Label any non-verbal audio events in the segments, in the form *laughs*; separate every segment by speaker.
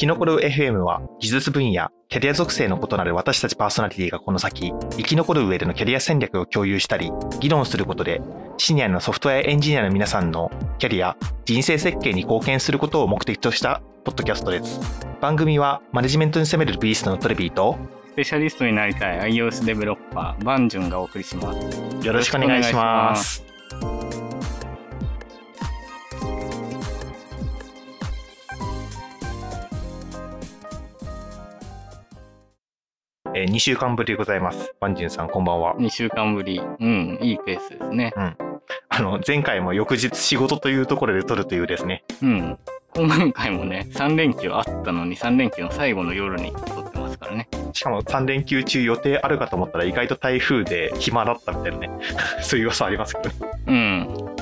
Speaker 1: キノコル FM は技術分野、キャリア属性の異なる私たちパーソナリティがこの先、生き残る上でのキャリア戦略を共有したり、議論することで、シニアのソフトウェアエンジニアの皆さんのキャリア、人生設計に貢献することを目的としたポッドキャストです。番組はマネジメントに攻めるビーストのトレビーと、
Speaker 2: スペシャリストになりたい iOS デベロッパー、バンジュンがお送りします。
Speaker 1: よろしくお願いします。えー、2週間ぶりでございます。バンジンさん、こんばんは。
Speaker 2: 2週間ぶり。うん、いいペースですね。
Speaker 1: あの、前回も翌日仕事というところで撮るというですね。
Speaker 2: うん。今回もね、3連休あったのに3連休の最後の夜に撮ってますからね。
Speaker 1: しかも3連休中予定あるかと思ったら意外と台風で暇だったみたいなね。*laughs* そういう噂ありますけどね。
Speaker 2: うん。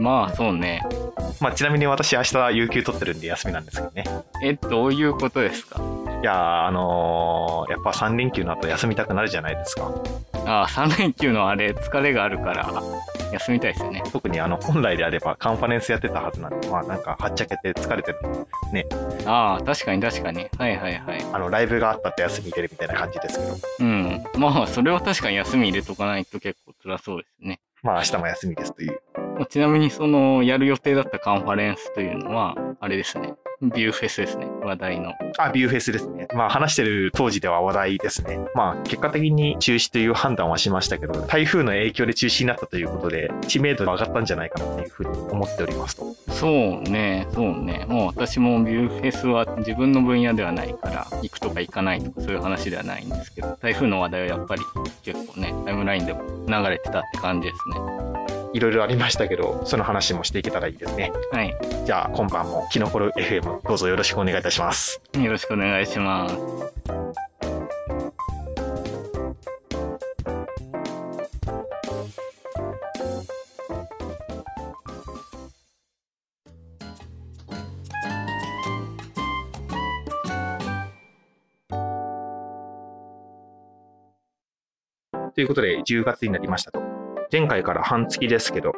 Speaker 2: まあ、そうね。
Speaker 1: まあ、ちなみに私明日有給取ってるんで休みなんですけどね。
Speaker 2: え、どういうことですか？
Speaker 1: いやー、あのーやっぱ3連休の後休みたくなるじゃないですか。
Speaker 2: ああ、3連休のあれ、疲れがあるから、休みたいですよね。
Speaker 1: 特にあの、本来であればカンファレンスやってたはずなんで、まあなんかはっちゃけて疲れてる。
Speaker 2: ああ、確かに確かに。はいはいはい。
Speaker 1: あの、ライブがあったって休み出るみたいな感じですけど。
Speaker 2: うん。まあ、それは確かに休み入れとかないと結構辛そうですね。
Speaker 1: まあ明日も休みですという。
Speaker 2: まあちなみにそのやる予定だったカンファレンスというのは、あれですね。ビューフェスですね。話題の。
Speaker 1: あ、ビューフェスですね。まあ話してる当時では話題ですね。まあ結果的に中止という判断はしましたけど、台風の影響で中止になったということで、知名度が上がったんじゃないかなというふうに思っておりますと。
Speaker 2: そうね、そうね。もう私もビューフェスは自分の分野ではないから、行くとか行かないとかそういう話ではないんですけど、台風の話題はやっぱり結構ね、タイムラインでも流れてたって感じです
Speaker 1: いろいろありましたけど、その話もしていけたらいいですね。
Speaker 2: ね。
Speaker 1: じゃあ今晩もキノコル FM どうぞよろしくお願いいたします。
Speaker 2: はい。よろしくお願いします。
Speaker 1: ということで10月になりましたと。前回から半月ですけど、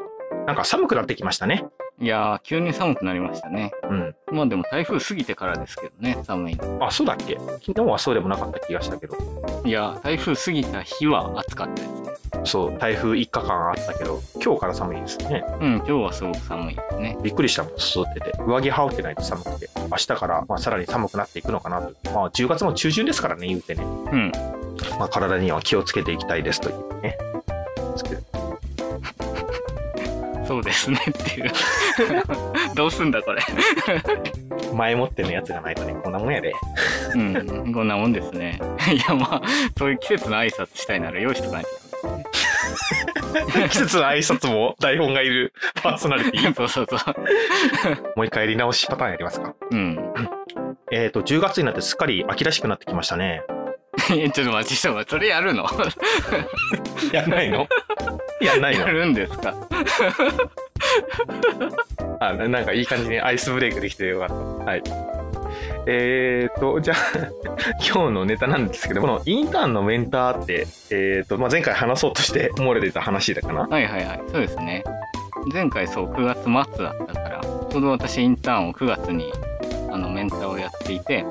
Speaker 1: なんか寒くなってきましたね。
Speaker 2: いやー、急に寒くなりましたね。
Speaker 1: うん。
Speaker 2: まあでも台風過ぎてからですけどね、寒いの。
Speaker 1: あ、そうだっけ？昨日はそうでもなかった気がしたけど。
Speaker 2: いやー、台風過ぎた日は暑かったですね。
Speaker 1: そう、台風1日間あったけど、今日から寒いですね。
Speaker 2: うん、今日はすごく寒いですね。
Speaker 1: びっくりしたもん、外出て。上着羽織ってないと寒くて。明日から、まあ、さらに寒くなっていくのかなと。まあ、10月も中旬ですからね、言うてね。
Speaker 2: うん。
Speaker 1: まあ、体には気をつけていきたいですというね。ですけど
Speaker 2: そうですねっていう。*laughs* どうすんだこれ。
Speaker 1: 前もってのやつがないとね、こんなもんやで。
Speaker 2: うん、こんなもんですね。いやまあ、そういう季節の挨拶したいなら用意しとかないと
Speaker 1: 季節の挨拶も台本がいるパーソナリティ？*laughs*
Speaker 2: そうそうそう。
Speaker 1: もう一回やり直しパターンやりますか？
Speaker 2: うん。
Speaker 1: えっ、と、10月になってすっかり秋らしくなってきましたね。*laughs*
Speaker 2: えちょっと待ちしてもそれやるの？
Speaker 1: やんないの？やんないの？
Speaker 2: やるんですか？*laughs*
Speaker 1: あななんかいい感じにアイスブレイクできてよかった。はい。えーと、じゃあ、*laughs* 今日のネタなんですけど、このインターンのメンターって、えーと、まあ、前回話そうとして漏れてた話だかな？
Speaker 2: はいはいはい。そうですね。前回そう9月末だったから、ちょうど私インターンを9月にあのメンターをやっていて、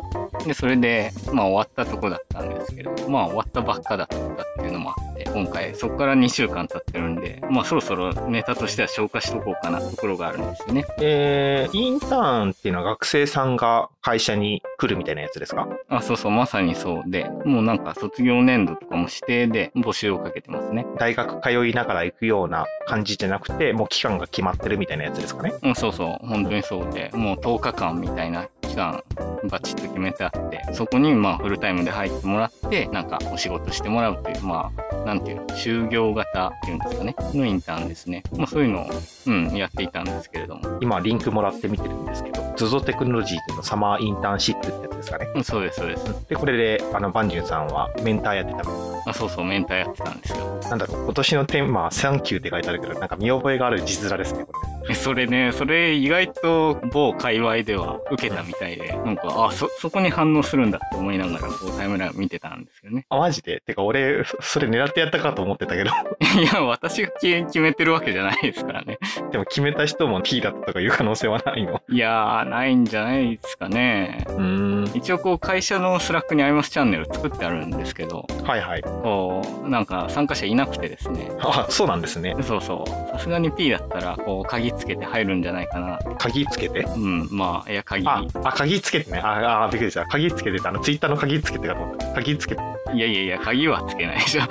Speaker 2: で、それで、まあ終わったとこだったんですけど、まあ終わったばっかだったっていうのもあって、今回そこから2週間経ってるんで、まあそろそろネタとしては消化しとこうかなところがあるんですよね。
Speaker 1: えー、インターンっていうのは学生さんが会社に来るみたいなやつですか？
Speaker 2: あ、そうそう、まさにそうで、もうなんか卒業年度とかも指定で募集をかけてますね。
Speaker 1: 大学通いながら行くような感じじゃなくて、もう期間が決まってるみたいなやつですかね？
Speaker 2: うん、そうそう、本当にそうで、もう10日間みたいな期間、バチッと決めてあって、そこにまあフルタイムで入ってもらって、なんかお仕事してもらうという、まあ、なんていうの、就業型っていうんですかね、のインターンですね。まあそういうのを、うん、やっていたんですけれども。
Speaker 1: 今、リンクもらって見てるんですけど、ズゾテクノロジーのサマーインターンシップってやつですかね。
Speaker 2: うん、そうです、そうです。
Speaker 1: で、これで、あの、バンジュンさんはメンターやってたの。
Speaker 2: あ、そうそう、メンターやってたんですよ。
Speaker 1: なんだろう、今年のテーマはサンキューって書いてあるけど、なんか見覚えがある字面ですね、これ
Speaker 2: それね、それ意外と某界隈では受けたみたいで、なんか、あ、そ、そこに反応するんだって思いながら、こうタイムラインを見てたんですよね。
Speaker 1: あ、マジで？てか俺、それ狙ってやったかと思ってたけど。*laughs*
Speaker 2: いや、私が決決めてるわけじゃないですからね。
Speaker 1: でも決めた人も T だったとかいう可能性はないの。
Speaker 2: いやー、ないんじゃないですかね。
Speaker 1: うーん。
Speaker 2: 一応こう会社の Slack にアイマスチャンネル作ってあるんですけど、
Speaker 1: はいはい。
Speaker 2: こう、なんか参加者いなくてですね。
Speaker 1: あ、そうなんですね。
Speaker 2: そうそう。さすがに P だったら、こう、鍵つけて入るんじゃないかな。
Speaker 1: 鍵つけて？
Speaker 2: うん、まあ、いや、鍵。
Speaker 1: あ、あ、鍵つけてね。あ、あ、びっくりした。鍵つけてってあの、ツイッターの鍵つけてかと思った。鍵つけて。
Speaker 2: いやいやいや、鍵はつけないでしょ。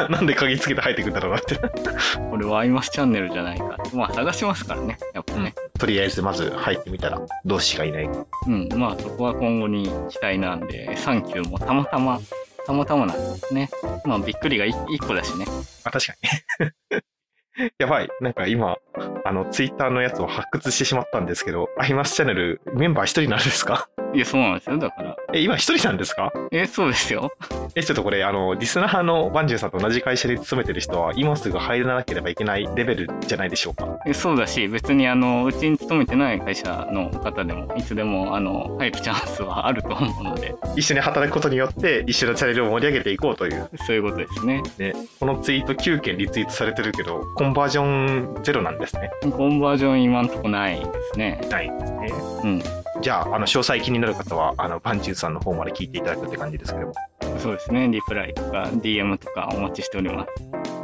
Speaker 1: な *laughs* なんで鍵つけて入ってくんだろうなって。*laughs*
Speaker 2: これはアイマスチャンネルじゃないか。まあ、探しますからね。やっぱね。
Speaker 1: とりあえずまず入ってみたら、同志がいない。
Speaker 2: うん、まあ、そこは今後に期待なんで、サンキューもたまたま、たまたまなんですね。まあ、びっくりが 1, 個だしね。
Speaker 1: あ、確かに。*laughs* やばい。なんか今、あの、ツイッターのやつを発掘してしまったんですけど、アイマスチャンネルメンバー一人なんですか？
Speaker 2: いや、そうなんですよ。だから。
Speaker 1: え、今一人なんですか？
Speaker 2: え、そうですよ。
Speaker 1: え、ちょっとこれ、あの、リスナーのバンジューさんと同じ会社に勤めてる人は、今すぐ入らなければいけないレベルじゃないでしょうか？
Speaker 2: えそうだし、別にあの、うちに勤めてない会社の方でも、いつでも、あの、入るチャンスはあると思うので、
Speaker 1: 一緒に働くことによって、一緒のチャンネルを盛り上げていこうという。
Speaker 2: そういうことですね。
Speaker 1: ね、このツイート9件リツイートされてるけど、コンバージョンゼロなんですね。
Speaker 2: コンバージョン今んとこないですね。
Speaker 1: ないですね。
Speaker 2: うん。
Speaker 1: じゃあ、あの、詳細気になる方は、あの、バンジューさんの方まで聞いていただくって感じですけども。
Speaker 2: そうですね。リプライとか DM とかお待ちしております。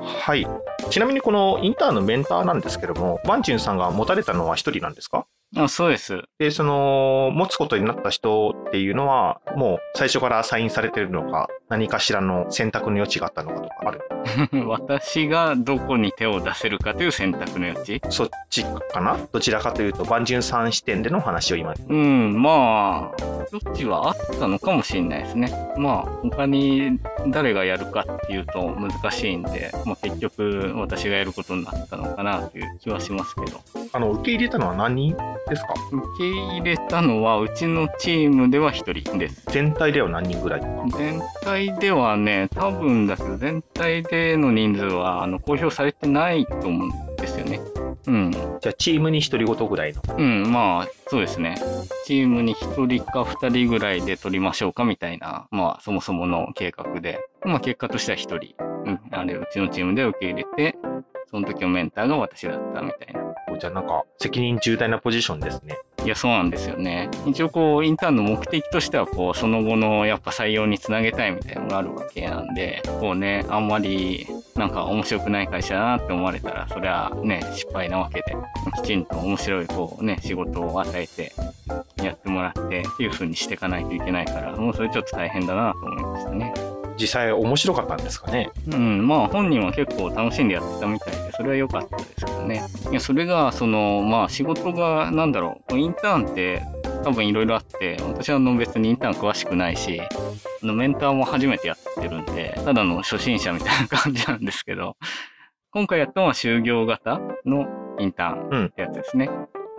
Speaker 1: はい。ちなみにこのインターンのメンターなんですけども、バンジューさんが持たれたのは一人なんですか？
Speaker 2: あそうです。
Speaker 1: で、その、持つことになった人っていうのは、もう最初からアサインされてるのか、何かしらの選択の余地があったのかとかある？*laughs*
Speaker 2: 私がどこに手を出せるかという選択の余地？
Speaker 1: そっちかな？どちらかというと、バンジュンさん視点での話を今。
Speaker 2: うん、まあ、どっちはあったのかもしれないですね。まあ、他に誰がやるかっていうと難しいんで、まあ結局私がやることになったのかなという気はしますけど。
Speaker 1: あの、受け入れたのは何人ですか？
Speaker 2: 受け入れたのは、うちのチームでは一人です。
Speaker 1: 全体では何人ぐらい？
Speaker 2: 全体ではね、多分だけど、全体での人数は、あの、公表されてないと思うんですよね。うん。
Speaker 1: じゃあ、チームに一人ごとぐらいの。
Speaker 2: うん、まあ、そうですね。チームに一人か二人ぐらいで取りましょうかみたいな、まあ、そもそもの計画で、まあ、結果としては一人、うん、あれ、うちのチームで受け入れて、その時のメンターが私だったみたいな。
Speaker 1: じゃあ、なんか、責任重大なポジションですね。
Speaker 2: いや、そうなんですよね。一応こう、インターンの目的としては、こう、その後のやっぱ採用につなげたいみたいなのがあるわけなんで、こうね、あんまり、なんか面白くない会社だなって思われたら、それはね、失敗なわけで、きちんと面白い、こうね、仕事を与えて、やってもらって、っていう風にしていかないといけないから、もうそれちょっと大変だなと思いましたね。
Speaker 1: 実際面白かったんですかね？
Speaker 2: うん、まあ本人は結構楽しんでやってたみたいで、それは良かったですけどね。いや、それが、その、まあ仕事が、なんだろう、インターンって多分いろいろあって、私はの別にインターン詳しくないし、のメンターも初めてやってるんで、ただの初心者みたいな感じなんですけど、今回やったのは就業型のインターンってやつですね。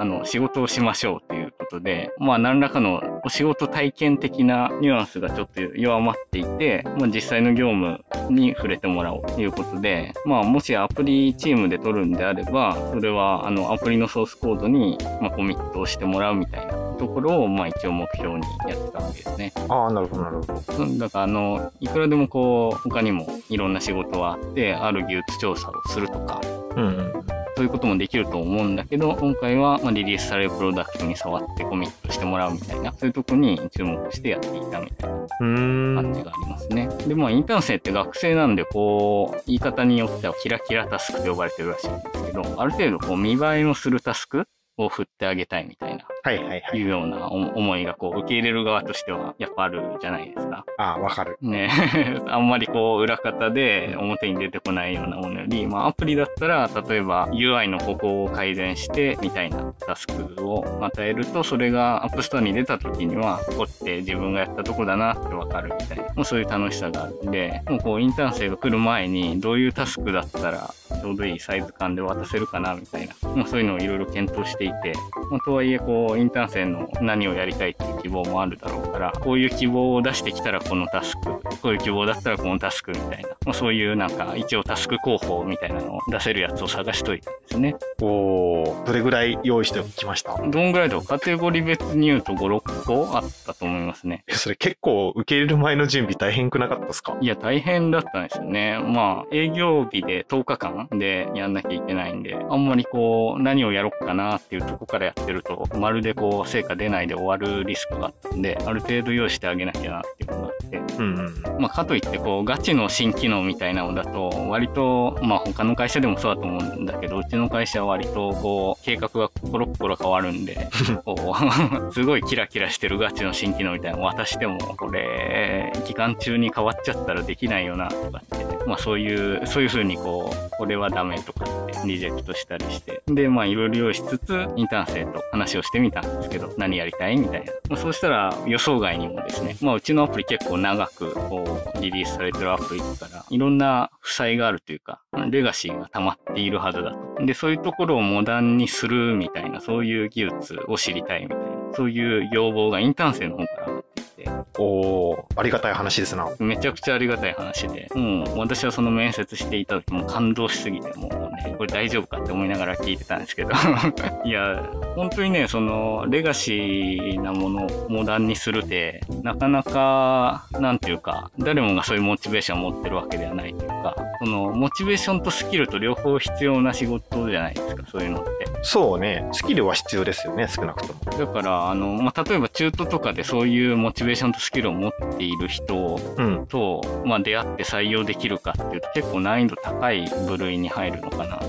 Speaker 2: あの、仕事をしましょうということで、まあ何らかのお仕事体験的なニュアンスがちょっと弱まっていて、まあ実際の業務に触れてもらおうということで、まあもしアプリチームで取るんであれば、それはあのアプリのソースコードに、まあ、コミットをしてもらうみたいなところを、まあ一応目標にやってたわけですね。
Speaker 1: ああ、なるほど、なるほど。
Speaker 2: うんだからあの、いくらでもこう、他にもいろんな仕事はあって、ある技術調査をするとか、
Speaker 1: うんうん。
Speaker 2: そういうこともできると思うんだけど、今回はまあリリースされるプロダクトに触ってコミットしてもらうみたいな、そういうとこに注目してやっていたみたいな。感じがありますね。で、まあ、インターン生って学生なんで、こう、言い方によってはキラキラタスクと呼ばれてるらしいんですけど、ある程度こう、見栄えのするタスクを振ってあげたいみたいな、
Speaker 1: はいはいはいい。
Speaker 2: うようなお思いが、こう、受け入れる側としては、やっぱあるじゃないですか。
Speaker 1: ああ、わかる。
Speaker 2: ね *laughs* あんまりこう、裏方で表に出てこないようなものより、まあ、アプリだったら、例えば UI のここを改善して、みたいなタスクを与えると、それが App Store に出た時には、ここって自分がやったとこだなってわかるみたいな、もうそういう楽しさがあるんで、もうこう、インターン生が来る前に、どういうタスクだったら、ちょうどいいサイズ感で渡せるかなみたいな、まあ、そういうのをいろいろ検討していて、まあ、とはいえこうインターン生の何をやりたいっていう希望もあるだろうからこういう希望を出してきたらこのタスクこういう希望だったらこのタスクみたいな、まあ、そういうなんか一応タスク候補みたいなのを出せるやつを探しといてですね。
Speaker 1: おーどれぐらい用意しておきました？
Speaker 2: どんぐらいだろう？カテゴリー別に言うと5、6個あったと思いますね。
Speaker 1: えそれ結構受け入れる前の準備大変くなかったですか？
Speaker 2: いや、大変だったんですよね。まあ、営業日で10日間でやんなきゃいけないんで、あんまりこう、何をやろうかなっていうとこからやってると、まるでこう、成果出ないで終わるリスクがあったんで、ある程度用意してあげなきゃなっていうのがあって、
Speaker 1: うんうん
Speaker 2: まあ、かといってこうガチの新機能みたいなのだと割とまあ他の会社でもそうだと思うんだけどうちの会社は割とこう計画がコロッコロ変わるんで *laughs* こう *laughs* すごいキラキラしてるガチの新機能みたいなの渡してもこれ期間中に変わっちゃったらできないよなとかってまあそういうそういう風にこうこれはダメとかってリジェクトしたりして。でまあいろいろ用意しつつインターン生と話をしてみたんですけど何やりたいみたいな、まあ、そうしたら予想外にもですね。まあうちのアプリ結構長くこうリリースされてるアプリだからいろんな負債があるというかレガシーが溜まっているはずだと。でそういうところをモダンにするみたいなそういう技術を知りたいみたいなそういう要望がインターン生の方から。て。
Speaker 1: おーありがたい話ですな。
Speaker 2: めちゃくちゃありがたい話で、もう私はその面接していた時も感動しすぎて、もうね、これ大丈夫かって思いながら聞いてたんですけど、*laughs* いや、本当にね、その、レガシーなものをモダンにするって、なかなか、なんていうか、誰もがそういうモチベーションを持ってるわけではないというか、その、モチベーションとスキルと両方必要な仕事じゃないですか、そういうのって。
Speaker 1: そうねスキルは必要ですよね少なくとも
Speaker 2: だから、あの、まあ、例えば中途とかでそういうモチベーションとスキルを持っている人
Speaker 1: うん
Speaker 2: と、まあ、出会って採用できるかっていうと結構難易度高い部類に入るのかなっ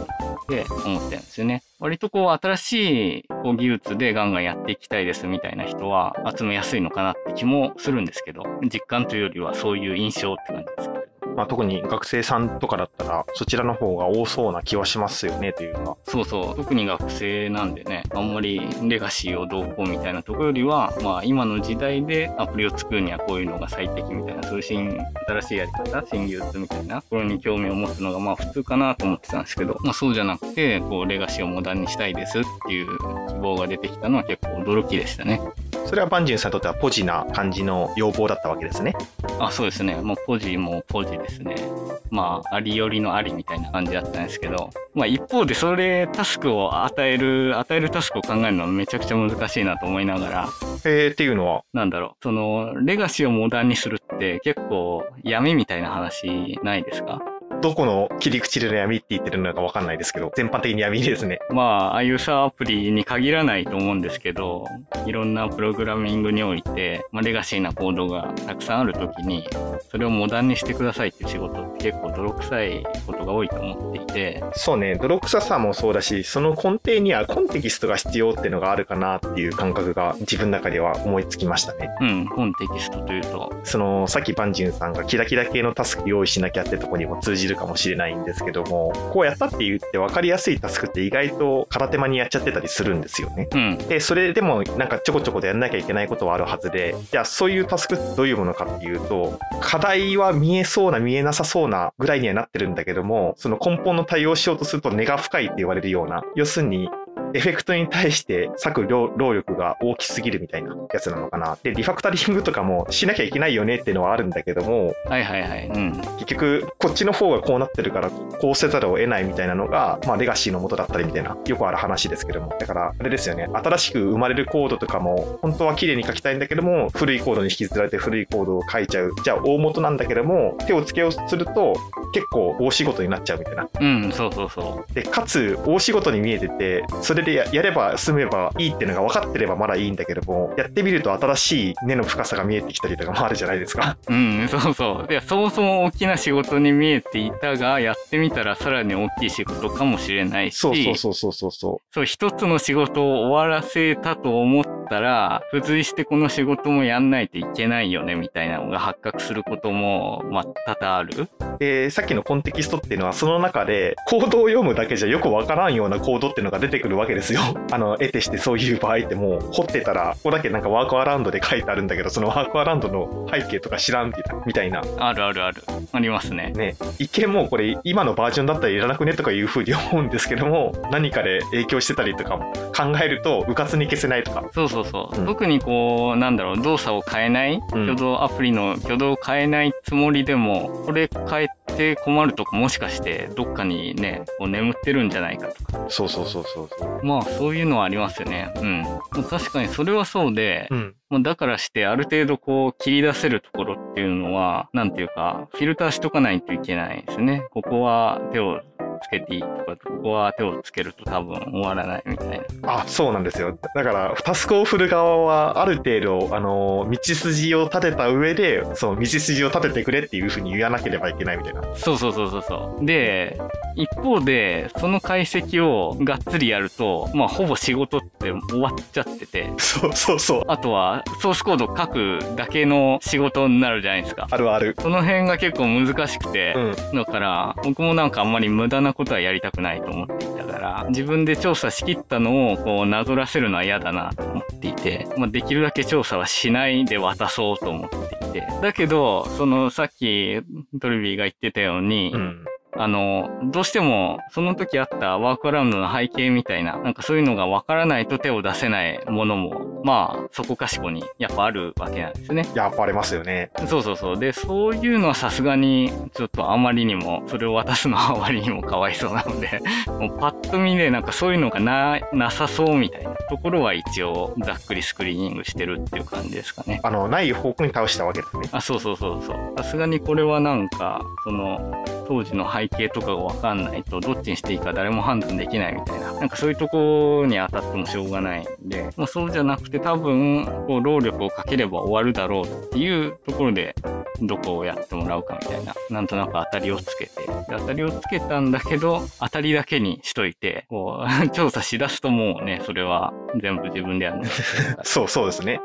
Speaker 2: て思ってるんですよね。割とこう新しいこう技術でガンガンやっていきたいですみたいな人は集めやすいのかなって気もするんですけど、実感というよりはそういう印象って感じですけど。
Speaker 1: まあ、特に学生さんとかだったらそちらの方が多そうな気はしますよねというか
Speaker 2: そうそう、特に学生なんでね、あんまりレガシーをどうこうみたいなところよりは、まあ今の時代でアプリを作るにはこういうのが最適みたいな、そういう新、新しいやり方、新技術みたいなところに興味を持つのがまあ普通かなと思ってたんですけど、まあそうじゃなくて、こうレガシーをモダンにしたいですっていう希望が出てきたのは結構驚きでしたね。
Speaker 1: それはバンジュンさんにとってはポジな感じの要望だったわけですね。
Speaker 2: あ、そうですね。もうポジもポジですね。まあ、ありよりのありみたいな感じだったんですけど、まあ一方でそれ、タスクを与える、与えるタスクを考えるのはめちゃくちゃ難しいなと思いながら、
Speaker 1: えー、っていうのは？
Speaker 2: なんだろう、その、レガシーをモダンにするって結構闇みたいな話ないですか？
Speaker 1: どこの切り口での闇って言ってるのかわかんないですけど全般的に闇ですね。
Speaker 2: まあ、ああいうさアプリに限らないと思うんですけど、いろんなプログラミングにおいて、まあ、レガシーなコードがたくさんあるときに、それをモダンにしてくださいっていう仕事って結構泥臭いことが多いと思っていて、
Speaker 1: そうね泥臭さもそうだしその根底にはコンテキストが必要っていうのがあるかなっていう感覚が自分の中では思いつきましたね。
Speaker 2: うん、本テキストというと、
Speaker 1: そのさっきバンジュンさんがキラキラ系のタスク用意しなきゃってとこにも通じるかもしれないんですけどもこうやったって言って分かりやすいタスクって意外と片手間にやっちゃってたりするんですよね。
Speaker 2: うん、
Speaker 1: でそれでもなんかちょこちょこでやんなきゃいけないことはあるはずでじゃあそういうタスクってどういうものかっていうと課題は見えそうな見えなさそうなぐらいにはなってるんだけどもその根本の対応しようとすると根が深いって言われるような要するにエフェクトに対して割く労労力が大きすぎるみたいなやつなのかな。で、リファクタリングとかもしなきゃいけないよねっていうのはあるんだけども、
Speaker 2: はいはいはい、うん、
Speaker 1: 結局こっちの方がこうなってるからこうせざるを得ないみたいなのが、まあ、レガシーのもとだったりみたいなよくある話ですけども。だからあれですよね。新しく生まれるコードとかも本当は綺麗に書きたいんだけども古いコードに引きずられて古いコードを書いちゃう。じゃあ大元なんだけども手をつけようとすると結構大仕事になっちゃうみたいな。
Speaker 2: うん、そうそうそ
Speaker 1: でかつ大仕事に見えててそれでややれば済めばいいっていうのが分かってればまだいいんだけどもやってみると新しい根の深さが見えてきたりとかもあるじゃないですか。
Speaker 2: う。うん、そうそう。で、そもそも大きな仕事に見えていたが、やってみたらさらに大きい仕事かもしれないし、
Speaker 1: そうそうそうそうそうそう
Speaker 2: そう、一つの仕事を終わらせたと思ったら、付随してこの仕事もやんないといけないよね、みたいなのが発覚することも、まあ、多々ある。
Speaker 1: でささっきのコンテキストっていうのはその中でコードを読むだけじゃよくわからんようなコードっていうのが出てくるわけですよ。*laughs* あの、得てしてそういう場合ってもう掘ってたら、ここだけなんかワークアラウンドで書いてあるんだけど、そのワークアラウンドの背景とか知らんみたいな。
Speaker 2: あるあるある。ありますね。
Speaker 1: ね。一見もうこれ今のバージョンだったらいらなくねとかいうふうに思うんですけども、何かで影響してたりとか考えると、うかつに消せないとか。
Speaker 2: そうそうそう。
Speaker 1: うん
Speaker 2: 特にこう、なんだろう、動作を変えない、
Speaker 1: うん
Speaker 2: 挙動アプリの挙動を変えないつもりでも、これ変えて困るとかもしかしてどっかにね、こう眠ってるんじゃないかとか。
Speaker 1: そうそうそうそうそう。
Speaker 2: まあそういうのはありますよね。うん。まあ確かにそれはそうで、
Speaker 1: うん。
Speaker 2: まあだからしてある程度こう切り出せるところっていうのは、なんていうか、フィルターしとかないといけないですね。ここは手をつけていいとか、ここは手をつけると多分終わらないみたいな。
Speaker 1: あ、そうなんですよ。だから、タスクを振る側は、ある程度、あの、道筋を立てた上で、その道筋を立ててくれっていうふうに言わなければいけないみたいな。
Speaker 2: そうそうそうそうそう。で、一方で、その解析をがっつりやると、まあほぼ仕事って終わっちゃってて、
Speaker 1: そうそうそう。
Speaker 2: あとはソースコード書くだけの仕事になるじゃないですか。
Speaker 1: あるある。
Speaker 2: その辺が結構難しくて、
Speaker 1: うん。
Speaker 2: だから、僕もなんかあんまり無駄なことはやりたくないと思っていたから、自分で調査しきったのをこうなぞらせるのは嫌だなと思っていて、まあ、できるだけ調査はしないで渡そうと思っていて。だけど、そのさっきトリビーが言ってたように、
Speaker 1: うん。
Speaker 2: あの、どうしてもその時あったワークアラウンドの背景みたいな、なんかそういうのがわからないと手を出せないものも、まあそこかしこにやっぱあるわけなんですね。
Speaker 1: やっぱありますよね。
Speaker 2: そうそうそう。で、そういうのはさすがに、ちょっとあまりにも、それを渡すのはあまりにもかわいそうなので、*laughs* もうパッと見でなんかそういうのがな、なさそうみたいなところは一応ざっくりスクリーニングしてるっていう感じですかね。
Speaker 1: あの、ない方向に倒したわけですね。
Speaker 2: あ、そうそうそうそう。さすがにこれはなんか、その、当時の背景とかがわかんないと、どっちにしていいか誰も判断できないみたいな、なんかそういうとこに当たってもしょうがないんで、まあそうじゃなくて多分、こう、労力をかければ終わるだろうっていうところで、どこをやってもらうかみたいな、なんとなく当たりをつけて、で当たりをつけたんだけど、当たりだけにしといて、こう、*laughs* 調査しだすともうね、それは全部自分でやるの。*laughs*
Speaker 1: そうそうですね。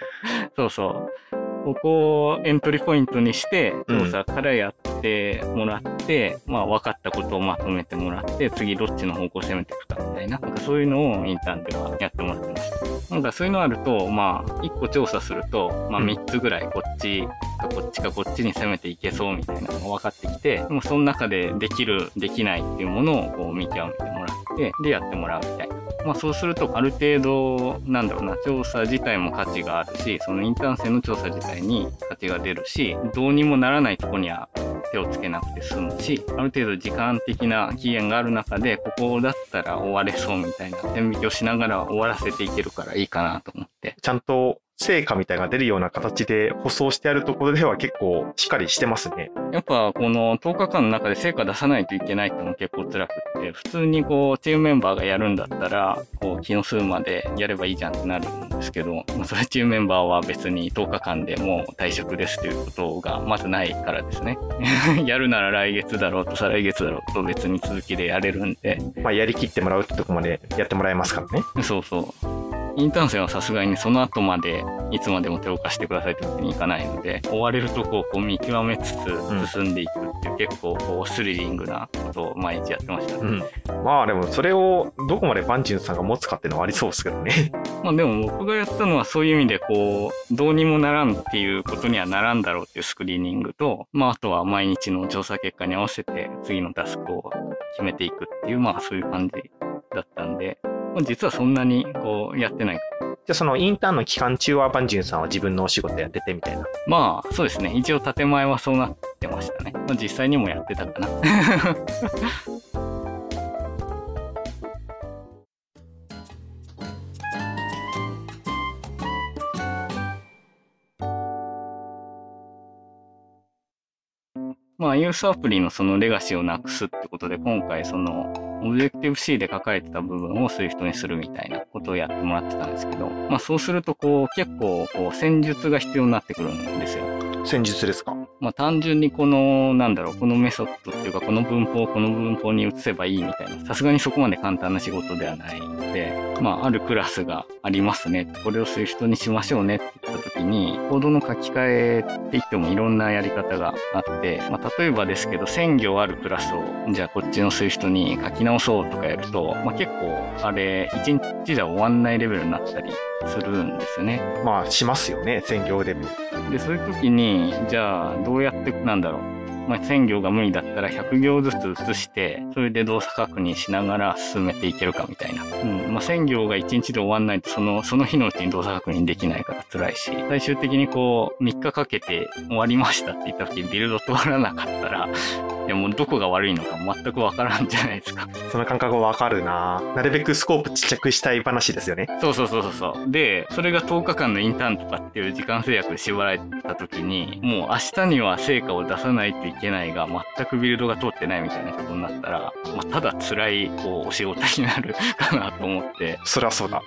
Speaker 1: *laughs*
Speaker 2: そうそう。ここをエントリーポイントにして、
Speaker 1: うん
Speaker 2: 調査からやってもらって、まあ分かったことをまとめてもらって、次どっちの方向を攻めていくかみたいな、なんかそういうのをインターンではやってもらってました。なんかそういうのあると、まあ1個調査すると、まあ
Speaker 1: うん
Speaker 2: 3つぐらいこっちかこっちかこっちに攻めていけそうみたいなのが分かってきて、もうその中でできる、できないっていうものをこう見極めてもらって、でやってもらうみたいな。まあそうするとある程度なんだろうな調査自体も価値があるしそのインターン生の調査自体に価値が出るしどうにもならないとこには手をつけなくて済むしある程度時間的な期限がある中でここだったら終われそうみたいな線引きをしながら終わらせていけるからいいかなと思って。
Speaker 1: ちゃんと成果みたいなのが出るような形で舗装してあるところでは結構しっかりしてますね。
Speaker 2: やっぱこの10日間の中で成果出さないといけないってのも結構辛くって、普通にこうチームメンバーがやるんだったら、こう気の数までやればいいじゃんってなるんですけど、まあ、それチームメンバーは別に10日間でもう退職ですということがまずないからですね。*laughs* やるなら来月だろうと再来月だろうと別に続きでやれるんで、
Speaker 1: まあ、やりきってもらうってとこまでやってもらえますからね。
Speaker 2: そうそう。インターン生はさすがにその後までいつまでも手を貸してくださいってわけにいかないので、追われるとこをこう見極めつつ進んでいくっていう結構こうスリリングなことを毎日やってましたね。
Speaker 1: うん。まあでもそれをどこまでバンジュンさんが持つかっていうのはありそうですけどね。*laughs*
Speaker 2: まあでも僕がやったのはそういう意味でこう、どうにもならんっていうことにはならんだろうっていうスクリーニングと、まああとは毎日の調査結果に合わせて次のタスクを決めていくっていう、まあそういう感じだったんで、まあ、実はそんなにこうやってない。
Speaker 1: じゃあそのインターンの期間中はバンジュンさんは自分のお仕事やっててみたいな。
Speaker 2: まあそうですね。一応建前はそうなってましたね。まあ実際にもやってたかな。*laughs* まあ、ユースアプリのそのレガシーをなくすってことで、今回その、オブジェクティブ C で書かれてた部分を Swift にするみたいなことをやってもらってたんですけど、まあそうするとこう、結構こう、戦術が必要になってくるんですよ。
Speaker 1: 戦術ですか？
Speaker 2: まあ単純にこの、なんだろう、このメソッドっていうか、この文法をこの文法に移せばいいみたいな、さすがにそこまで簡単な仕事ではないので、まああるクラスがありますね。これをする人にしましょうねって言った時に、コードの書き換えって言ってもいろんなやり方があって、まあ例えばですけど、1000行あるクラスを、じゃあこっちのする人に書き直そうとかやると、まあ結構あれ、1日じゃ終わんないレベルになったりするんですよね。
Speaker 1: まあ、しますよね、専業でも。
Speaker 2: で、そういう時に、じゃあ、どうやって、なんだろう。まあ、1000行が無理だったら100行ずつ移して、それで動作確認しながら進めていけるかみたいな。うん。まあ、1000行が1日で終わんないと、その、その日のうちに動作確認できないから辛いし、最終的にこう、3日かけて終わりましたって言った時にビルド通らなかったら、いやもうどこが悪いのか全くわからんじゃないですか。
Speaker 1: その感覚わかるななるべくスコープちっちゃくしたい話ですよね。
Speaker 2: そうそうそうそう。で、それが10日間のインターンとかっていう時間制約で縛られた時に、もう明日には成果を出さないといけないが、全くビルドが通ってないみたいなことになったら、まあ、ただ辛い、こう、お仕事になる *laughs* かなと思って。
Speaker 1: そりゃそうだ。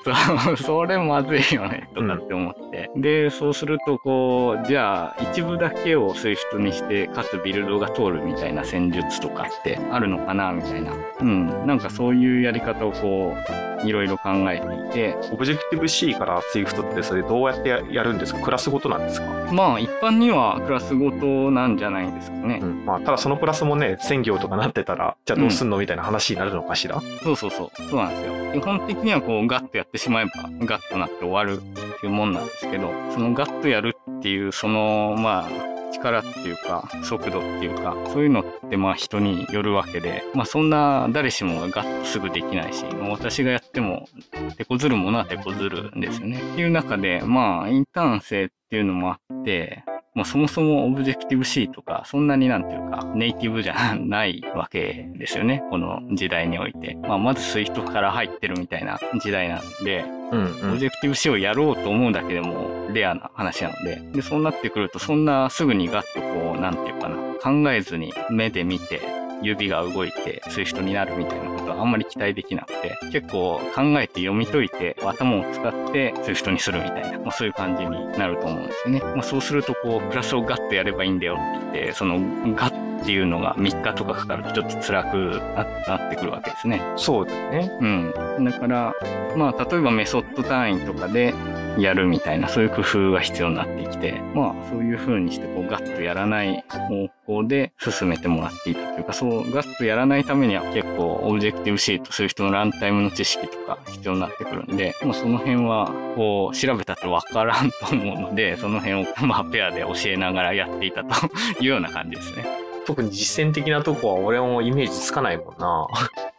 Speaker 2: それまずいよね、とかって思って。うん、で、そうすると、こう、じゃあ、一部だけを Swift にして、かつビルドが通るみたいな戦術とかってあるのかな、みたいな。うん。なんかそういうやり方をこう、いろいろ考えていて。
Speaker 1: Objective-C から Swift ってそれどうやってやるんですか？クラスごとなんですか？
Speaker 2: まあ一般にはクラスごとなんじゃないですかね。
Speaker 1: うん、まあただそのプラスもね、専業とかなってたら、じゃあどうすんの、みたいな話になるのかしら？
Speaker 2: そうそうそう。そうなんですよ。基本的にはこうガッとやってしまえばガッとなって終わるっていうもんなんですけど、そのガッとやるっていうその、まあ、力っていうか、速度っていうか、そういうのってまあ人によるわけで、まあそんな誰しもがガッとすぐできないし、まあ、私がやっても手こずるものは手こずるんですよね。っていう中で、まあインターン生っていうのもあって、まあ、そもそもオブジェクティブ C とか、そんなになんていうか、ネイティブじゃないわけですよね。この時代において。まあ、まず Swift から入ってるみたいな時代なんで、うんうん、オブジェクティブ C をやろうと思うだけでもレアな話なので、で、そうなってくると、そんなすぐにガッとこう、なんていうかな、考えずに目で見て、指が動いて Swift になるみたいなことはあんまり期待できなくて、結構考えて読み解いて頭を使って Swift にするみたいな、まあ、そういう感じになると思うんですよね。まあ、そうするとこう、クラスをガッとやればいいんだよって言って、そのガッっていうのが3日とかかかるとちょっと辛くなってくるわけですね。
Speaker 1: そうですね。
Speaker 2: うん。だから、まあ、例えばメソッド単位とかでやるみたいな、そういう工夫が必要になってきて、まあ、そういう風にして、こう、ガッとやらない方向で進めてもらっていたというか、そう、ガッとやらないためには結構、 Objective-C と、そういう人のランタイムの知識とか必要になってくるんで、まあ、その辺は、こう、調べたってわからんと思うので、その辺を、まあ、ペアで教えながらやっていたというような感じですね。
Speaker 1: 特に実践的なとこは俺もイメージつかないもんな。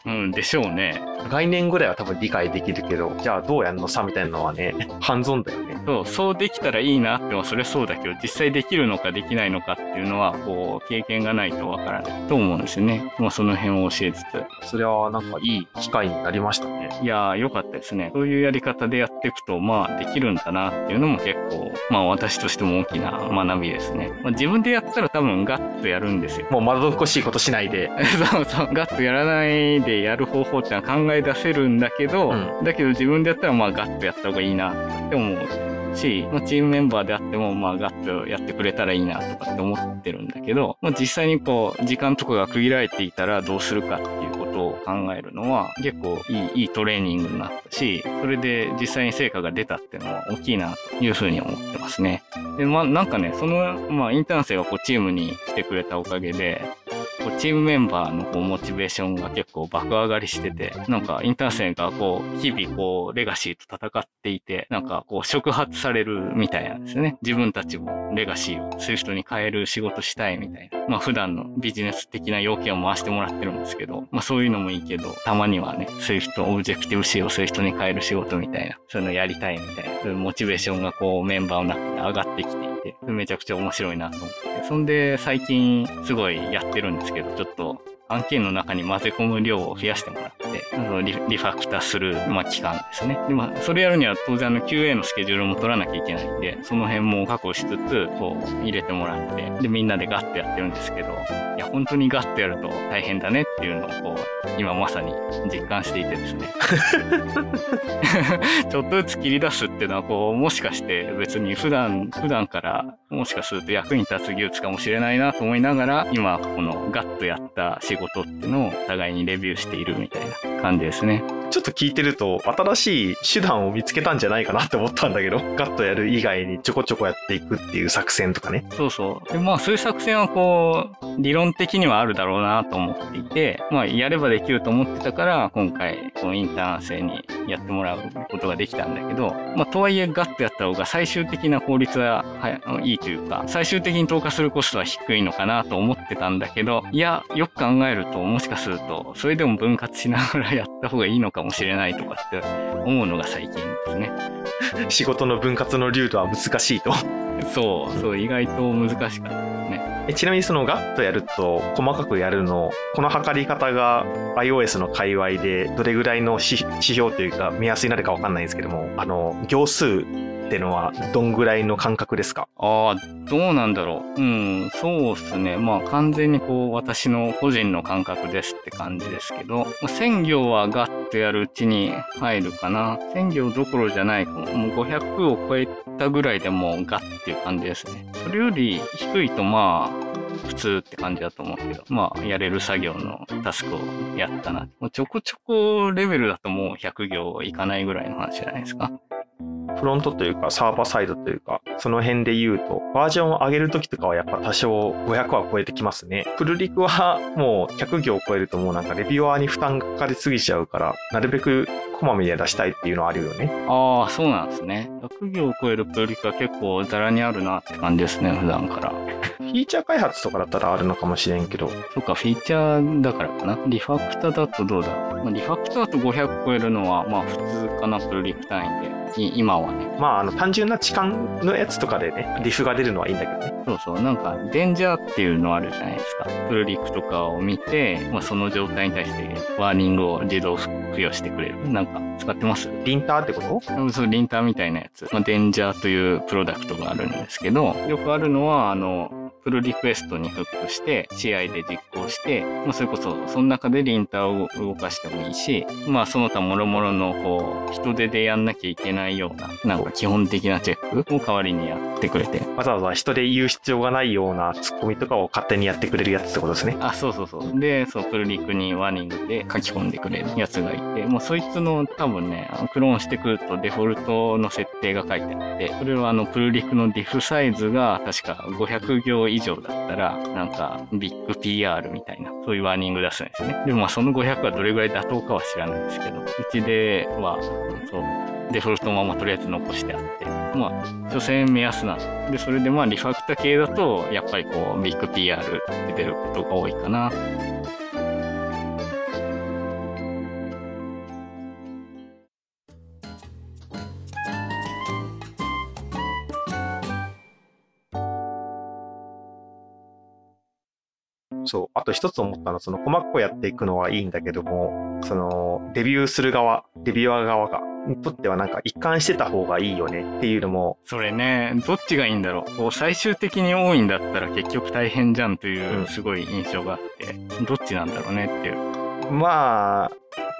Speaker 2: うん、でしょうね。
Speaker 1: 概念ぐらいは多分理解できるけど、じゃあどうやんのさみたいなのはね、ハンズオンだよね。
Speaker 2: そう、そうできたらいいなってはそれそうだけど、実際できるのかできないのかっていうのは、こう、経験がないとわからないと思うんですよね。まあその辺を教えつつ。
Speaker 1: それはなんかいい機会になりましたね。
Speaker 2: いやー、よかったですね。そういうやり方でやっていくと、まあできるんだなっていうのも結構、まあ私としても大きな学びですね。まあ自分でやったら多分ガッとやるんですよ。
Speaker 1: もうまどろっこしいことしないで。*laughs*
Speaker 2: そうそう、ガッとやらないでやる方法ってのは考え出せるんだけど、うん、だけど自分でやったらまあガッとやった方がいいなって思うし、まあ、チームメンバーであってもまあガッとやってくれたらいいなとかって思ってるんだけど、まあ、実際にこう時間とかが区切られていたらどうするかっていうことを考えるのは結構いいいいトレーニングになったし、それで実際に成果が出たっていうのは大きいなというふうに思ってますね。で、まあなんかね、その、まあインターン生がこうチームに来てくれたおかげで、こうチームメンバーのこうモチベーションが結構爆上がりしてて、なんかインターン生がこう日々こうレガシーと戦っていて、なんかこう触発されるみたいなんですね。自分たちもレガシーをそういう人に変える仕事したいみたいな。まあ普段のビジネス的な要件を回してもらってるんですけど、まあそういうのもいいけど、たまにはね、そういう人、オブジェクティブ C をそういう人に変える仕事みたいな、そういうのやりたいみたいな、そういうモチベーションがこうメンバーの中で上がってきてて、めちゃくちゃ面白いなと思って。そんで最近すごいやってるんですけど、ちょっと案件の中に混ぜ込む量を増やしてもらって、あのリリファクターする、まあ、期間ですね。で、まあ、それやるには当然あの QA のスケジュールも取らなきゃいけないんで、その辺も確保しつつ、こう、入れてもらって、で、みんなでガッとやってるんですけど、いや、本当にガッとやると大変だねっていうのを、こう、今まさに実感していてですね。*laughs* ちょっとずつ切り出すっていうのは、こう、もしかして別に普段、普段からもしかすると役に立つ技術かもしれないなと思いながら、今、このガッとやった仕事っていうのをお互いにレビューしているみたいな感じですね。
Speaker 1: ちょっと聞いてると、新しい手段を見つけたんじゃないかなって思ったんだけど、ガッとやる以外にちょこちょこやっていくっていう作戦とかね。
Speaker 2: そうそう。でまあ、そういう作戦はこう、理論的にはあるだろうなと思っていて、まあ、やればできると思ってたから、今回、このインターン生にやってもらうことができたんだけど、まあ、とはいえ、ガッとやった方が最終的な効率は、はい、いというか、最終的に投下するコストは低いのかなと思ってたんだけど、いや、よく考えると、もしかすると、それでも分割しながらやった方がいいのかかもしれないとかって思うのが最近ですね。*laughs*
Speaker 1: 仕事の分割の流度は難しいと。
Speaker 2: そう、そう、意外と難しかったですね。
Speaker 1: ちなみにそのガッとやると細かくやるのこの測り方が iOS の界隈でどれぐらいの指標というか目安になるか分かんないんですけどもあの行数ってのはどんぐらいの感覚ですか？
Speaker 2: ああ、どうなんだろう。うん、そうっすね。まあ完全にこう私の個人の感覚ですって感じですけど、まあ、1000行はガッとやるうちに入るかな。1000行どころじゃないかも。もう500を超えたぐらいでもうガッっていう感じですね。それより低いとまあ、普通って感じだと思うけど、まあ、やれる作業のタスクをやったな。ちょこちょこレベルだともう100行いかないぐらいの話じゃないですか。
Speaker 1: フロントというかサーバーサイドというか、その辺で言うと、バージョンを上げるときとかはやっぱ多少500は超えてきますね。プルリクはもう100行を超えるともうなんかレビュアーに負担がかかりすぎちゃうから、なるべくこまめに出したいっていうのはあるよね。
Speaker 2: ああ、そうなんですね。100行を超えるプルリクは結構ザラにあるなって感じですね、普段から。
Speaker 1: フィーチャー開発とかだったらあるのかもしれんけど。
Speaker 2: そっか、フィーチャーだからかな。リファクターだとどうだろう。まあ、リファクターだと500超えるのは、まあ普通かな、プルリク単位で。今はね。
Speaker 1: まあ、あの、単純な痴漢のやつとかでね、リフが出るのはいいんだけどね。
Speaker 2: そうそう。なんか、デンジャーっていうのあるじゃないですか。プルリクとかを見て、まあ、その状態に対してワーニングを自動付与してくれる。なんか、使ってます？
Speaker 1: リンターってこと？
Speaker 2: そう、リンターみたいなやつ。まあ、デンジャーというプロダクトがあるんですけど、よくあるのは、あの、プルリクエストにフックして、試合で実行して、まあ、それこそ、その中でリンターを動かしてもいいし、まあ、その他諸々の、こう、人手でやんなきゃいけないような、なんか基本的なチェックを代わりにやってくれて。
Speaker 1: わざわざ人で言う必要がないようなツッコミとかを勝手にやってくれるやつってことですね。
Speaker 2: あ、そうそうそう。で、そう、プルリクにワーニングで書き込んでくれるやつがいて、もうそいつの多分ね、クローンしてくるとデフォルトの設定が書いてあって、それはあの、プルリクのディフサイズが確か500行以上だったら、なんか、ビッグ PR みたいな、そういうワーニング出すんですね。でもまあその500はどれぐらい妥当かは知らないんですけど、うちでは、そう、デフォルトのままとりあえず残してあって、まあ、所詮目安なんで、それでまあリファクタ系だと、やっぱりこう、ビッグ PR って出ることが多いかな。
Speaker 1: そう。あと一つ思ったのは、その細かくやっていくのはいいんだけども、その、デビューする側、デビュアー側が、にとってはなんか一貫してた方がいいよねっていうのも。
Speaker 2: それね、どっちがいいんだろう。こう最終的に多いんだったら結局大変じゃんというすごい印象があって、うん、どっちなんだろうねっていう。
Speaker 1: まあ、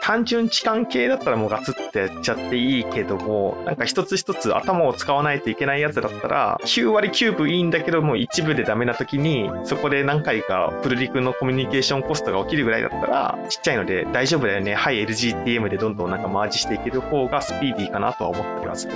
Speaker 1: 単純痴漢系だったらもうガツってやっちゃっていいけども、なんか一つ一つ頭を使わないといけないやつだったら、9割9分いいんだけども、一部でダメな時に、そこで何回かプルリクのコミュニケーションコストが起きるぐらいだったら、ちっちゃいので大丈夫だよね。はい、LGTM でどんどんなんかマージしていける方がスピーディーかなとは思ったりはす。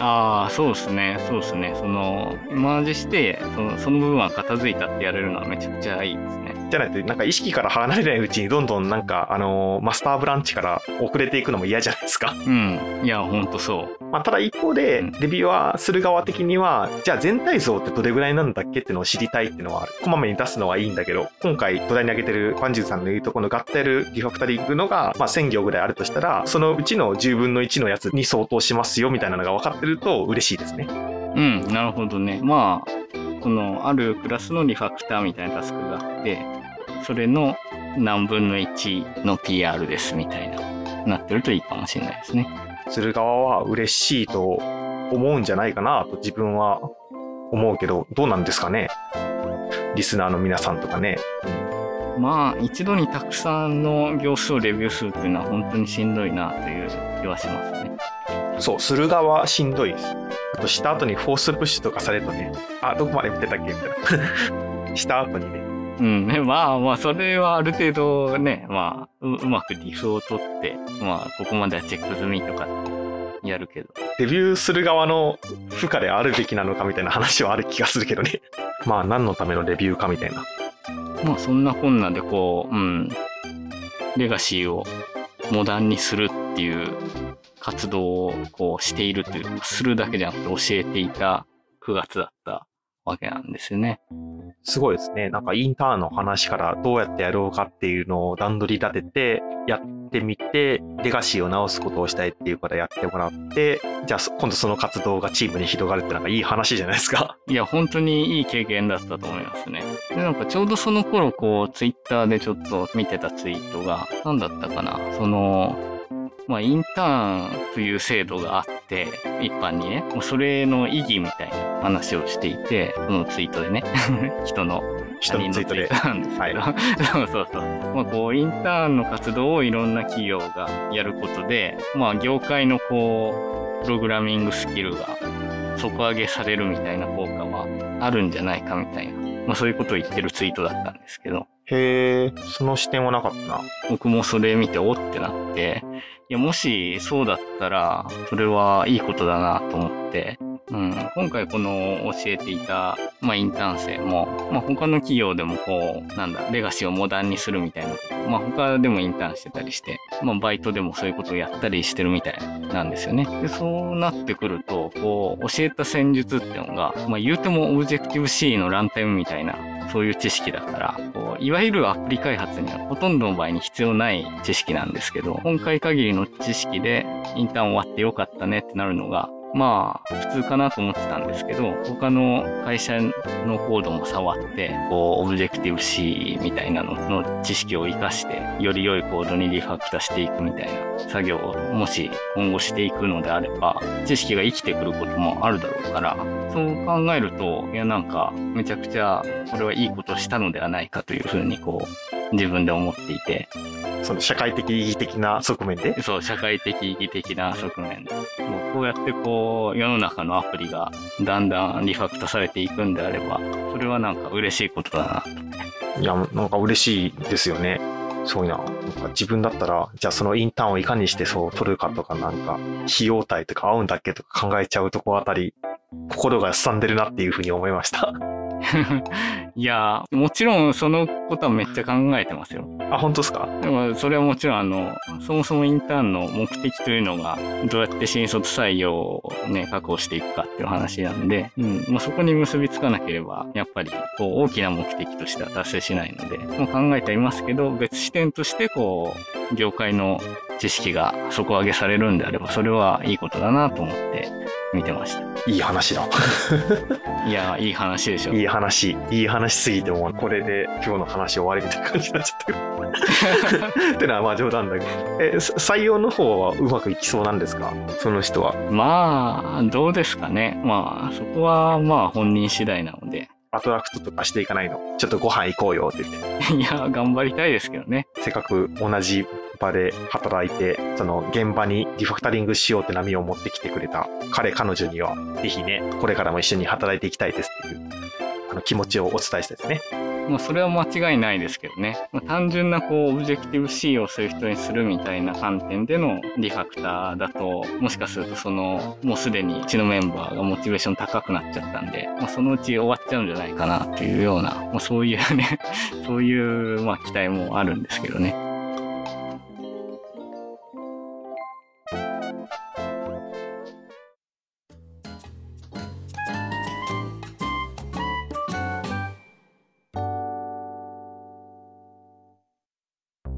Speaker 2: ああ、そうですね。そうですね。その、マージして、そのその部分は片付いたってやれるのはめちゃくちゃいいですね。
Speaker 1: じゃないと、なんか意識から離れないうちにどんどんなんか、あのー、マスターブランチから遅れていくのも嫌じゃないですか。
Speaker 2: うん。いや、ほんとそう。
Speaker 1: まあ、ただ一方で、レビューーする側的には、じゃあ全体像ってどれぐらいなんだっけっていうのを知りたいっていうのはある。こまめに出すのはいいんだけど、今回土台に挙げてるパンジュさんの言うとこのガッテルリファクタリングのが、まあ、1000行ぐらいあるとしたら、そのうちの10分の1のやつに相当しますよみたいなのが分かってると嬉しいですね。
Speaker 2: うん、なるほどね。まあ、このあるクラスのリファクターみたいなタスクがあって、それの何分の1の PR ですみたいな、なってるといいかもしれないですね。
Speaker 1: する側は嬉しいと思うんじゃないかなと自分は思うけど、どうなんですかね？リスナーの皆さんとかね。
Speaker 2: まあ、一度にたくさんの行数をレビューするっていうのは本当にしんどいなという気はしますね。
Speaker 1: そう、する側しんどいです。あと、した後にフォースプッシュとかされるとね、あ、どこまで見てたっけみたいな。*laughs* した後にね。
Speaker 2: うん、ね、まあまあ、それはある程度ね、まあ、ううまくディフを取って、まあ、ここまではチェック済みとかやるけど。
Speaker 1: レビューする側の負荷であるべきなのかみたいな話はある気がするけどね。*laughs* まあ、何のためのレビューかみたいな。
Speaker 2: まあ、そんなこんなでこう、うん、レガシーをモダンにするっていう活動をこうしているというか、するだけじゃなくて教えていた9月だったわけなんですよね。
Speaker 1: すごいですね。なんかインターンの話からどうやってやろうかっていうのを段取り立ててやってみて、レガシーを直すことをしたいっていうからやってもらって、じゃあそ今度その活動がチームに広がるってなんかいい話じゃないですか。*laughs*
Speaker 2: いや、本当にいい経験だったと思いますね。で、なんかちょうどその頃、こう、ツイッターでちょっと見てたツイートが、何だったかな？その、まあ、インターンという制度があって、一般にね、もうそれの意義みたいな話をしていて、そのツイートでね、*laughs* 人の
Speaker 1: 人のツイートで。
Speaker 2: なんですけど、*laughs* そうそうそう。まあ、こう、インターンの活動をいろんな企業がやることで、まあ、業界のこう、プログラミングスキルが底上げされるみたいな効果はあるんじゃないかみたいな、まあ、そういうことを言ってるツイートだったんですけど、
Speaker 1: へえ、その視点はなかったな。
Speaker 2: 僕もそれ見ておってなって、いや、もしそうだったら、それはいいことだなと思って、うん、今回この教えていた、まあ、インターン生も、まあ、他の企業でもこう、なんだ、レガシーをモダンにするみたいなこと、まあ、他でもインターンしてたりして、まあ、バイトでもそういうことをやったりしてるみたいなんですよね。で、そうなってくると、こう、教えた戦術ってのが、まあ、言うてもオブジェクティブ C のランタイムみたいな、そういう知識だから、こういわゆるアプリ開発にはほとんどの場合に必要ない知識なんですけど、今回限りの知識でインターン終わってよかったねってなるのが、まあ、普通かなと思ってたんですけど、他の会社のコードも触って、こう、オブジェクティブ C みたいなのの知識を活かして、より良いコードにリファクターしていくみたいな作業を、もし今後していくのであれば、知識が生きてくることもあるだろうから、そう考えると、いや、なんか、めちゃくちゃ、これはいいことをしたのではないかというふうに、こう、自分で思っていて、
Speaker 1: その社会的意義的な側面で？
Speaker 2: そう、社会的意義的な側面で。もうこうやってこう、世の中のアプリがだんだんリファクタされていくんであれば、それはなんか嬉しいことだなと。
Speaker 1: いや、なんか嬉しいですよね。すごいな。なんか自分だったら、じゃあそのインターンをいかにしてそう取るかとか、なんか、費用対とか合うんだっけとか考えちゃうとこあたり、心がすさんでるなっていうふうに思いました。
Speaker 2: いやー、もちろんそのことはめっちゃ考えてますよ。
Speaker 1: あ、本当ですか？
Speaker 2: でもそれはもちろんあの、そもそもインターンの目的というのが、どうやって新卒採用をね、確保していくかっていう話なんで、うん、そこに結びつかなければ、やっぱりこう大きな目的としては達成しないので、もう考えてはいますけど、別視点としてこう、業界の知識が底上げされるんであれば、それはいいことだなと思って見てました。
Speaker 1: いい話だ。*laughs*
Speaker 2: いやー、いい話でしょ。
Speaker 1: いい話。いい話すぎてもうこれで今日の話終わりみたいな感じになっちゃったけど。*laughs* ってのはまあ冗談だけど。え、さ採用の方はうまくいきそうなんですか？その人は。
Speaker 2: まあ、どうですかね。まあ、そこはまあ本人次第なので。
Speaker 1: アトラクトとかしていかないの？ちょっとご飯行こうよって言って。*laughs*
Speaker 2: いや、頑張りたいですけどね。
Speaker 1: せっかく同じ場で働いて、その現場にリファクタリングしようって波を持ってきてくれた彼、彼女には、ぜひね、これからも一緒に働いていきたいですっていう、あの気持ちをお伝えしたいですね。
Speaker 2: まあ、それは間違いないですけどね。まあ、単純なこう、オブジェクティブ C をする人にするみたいな観点でのリファクターだと、もしかするとその、もうすでにうちのメンバーがモチベーション高くなっちゃったんで、まあ、そのうち終わっちゃうんじゃないかなというような、まあ、そういうね、*laughs* そういう、まあ、期待もあるんですけどね。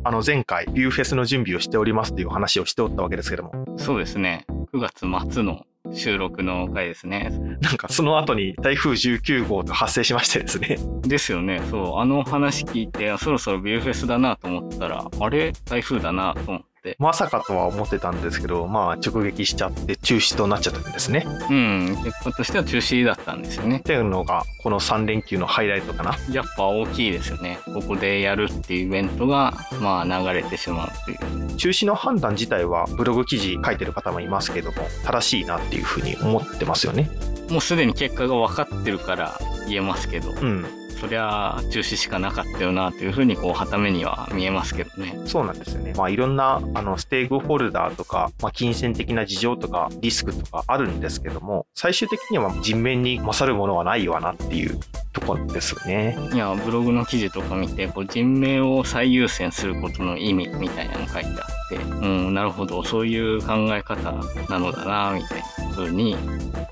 Speaker 1: あの前回、ビューフェスの準備をしておりますという話をしておったわけですけども、
Speaker 2: そうですね。9月末の収録の回ですね。
Speaker 1: なんかその後に台風19号が発生しましてですね。
Speaker 2: ですよね。そう、あの話聞いて、そろそろビューフェスだなと思ったら、あれ？台風だなと思って。
Speaker 1: まさかとは思ってたんですけど、まあ直撃しちゃって中止となっちゃったんですね。
Speaker 2: うん、結果としては中止だったんですよね
Speaker 1: っ。ていうのがこの3連休のハイライトかな。
Speaker 2: やっぱ大きいですよね。ここでやるっていうイベントが、まあ流れてしまうという。
Speaker 1: 中止の判断自体はブログ記事書いてる方もいますけども、正しいなっていうふうに思ってますよね。
Speaker 2: もうすでに結果が分かってるから言えますけど、
Speaker 1: うん。
Speaker 2: そりゃ中止しかなかったよなというふうにこう、はためには見えますけどね。
Speaker 1: そうなんですよね。まあいろんなあのステークホルダーとか、まあ、金銭的な事情とかリスクとかあるんですけども、最終的には人面に勝るものはないわなっていうところですよね。
Speaker 2: いや、ブログの記事とか見て、こう人命を最優先することの意味みたいなの書いてあって、うん、なるほど、そういう考え方なのだな、みたいな風に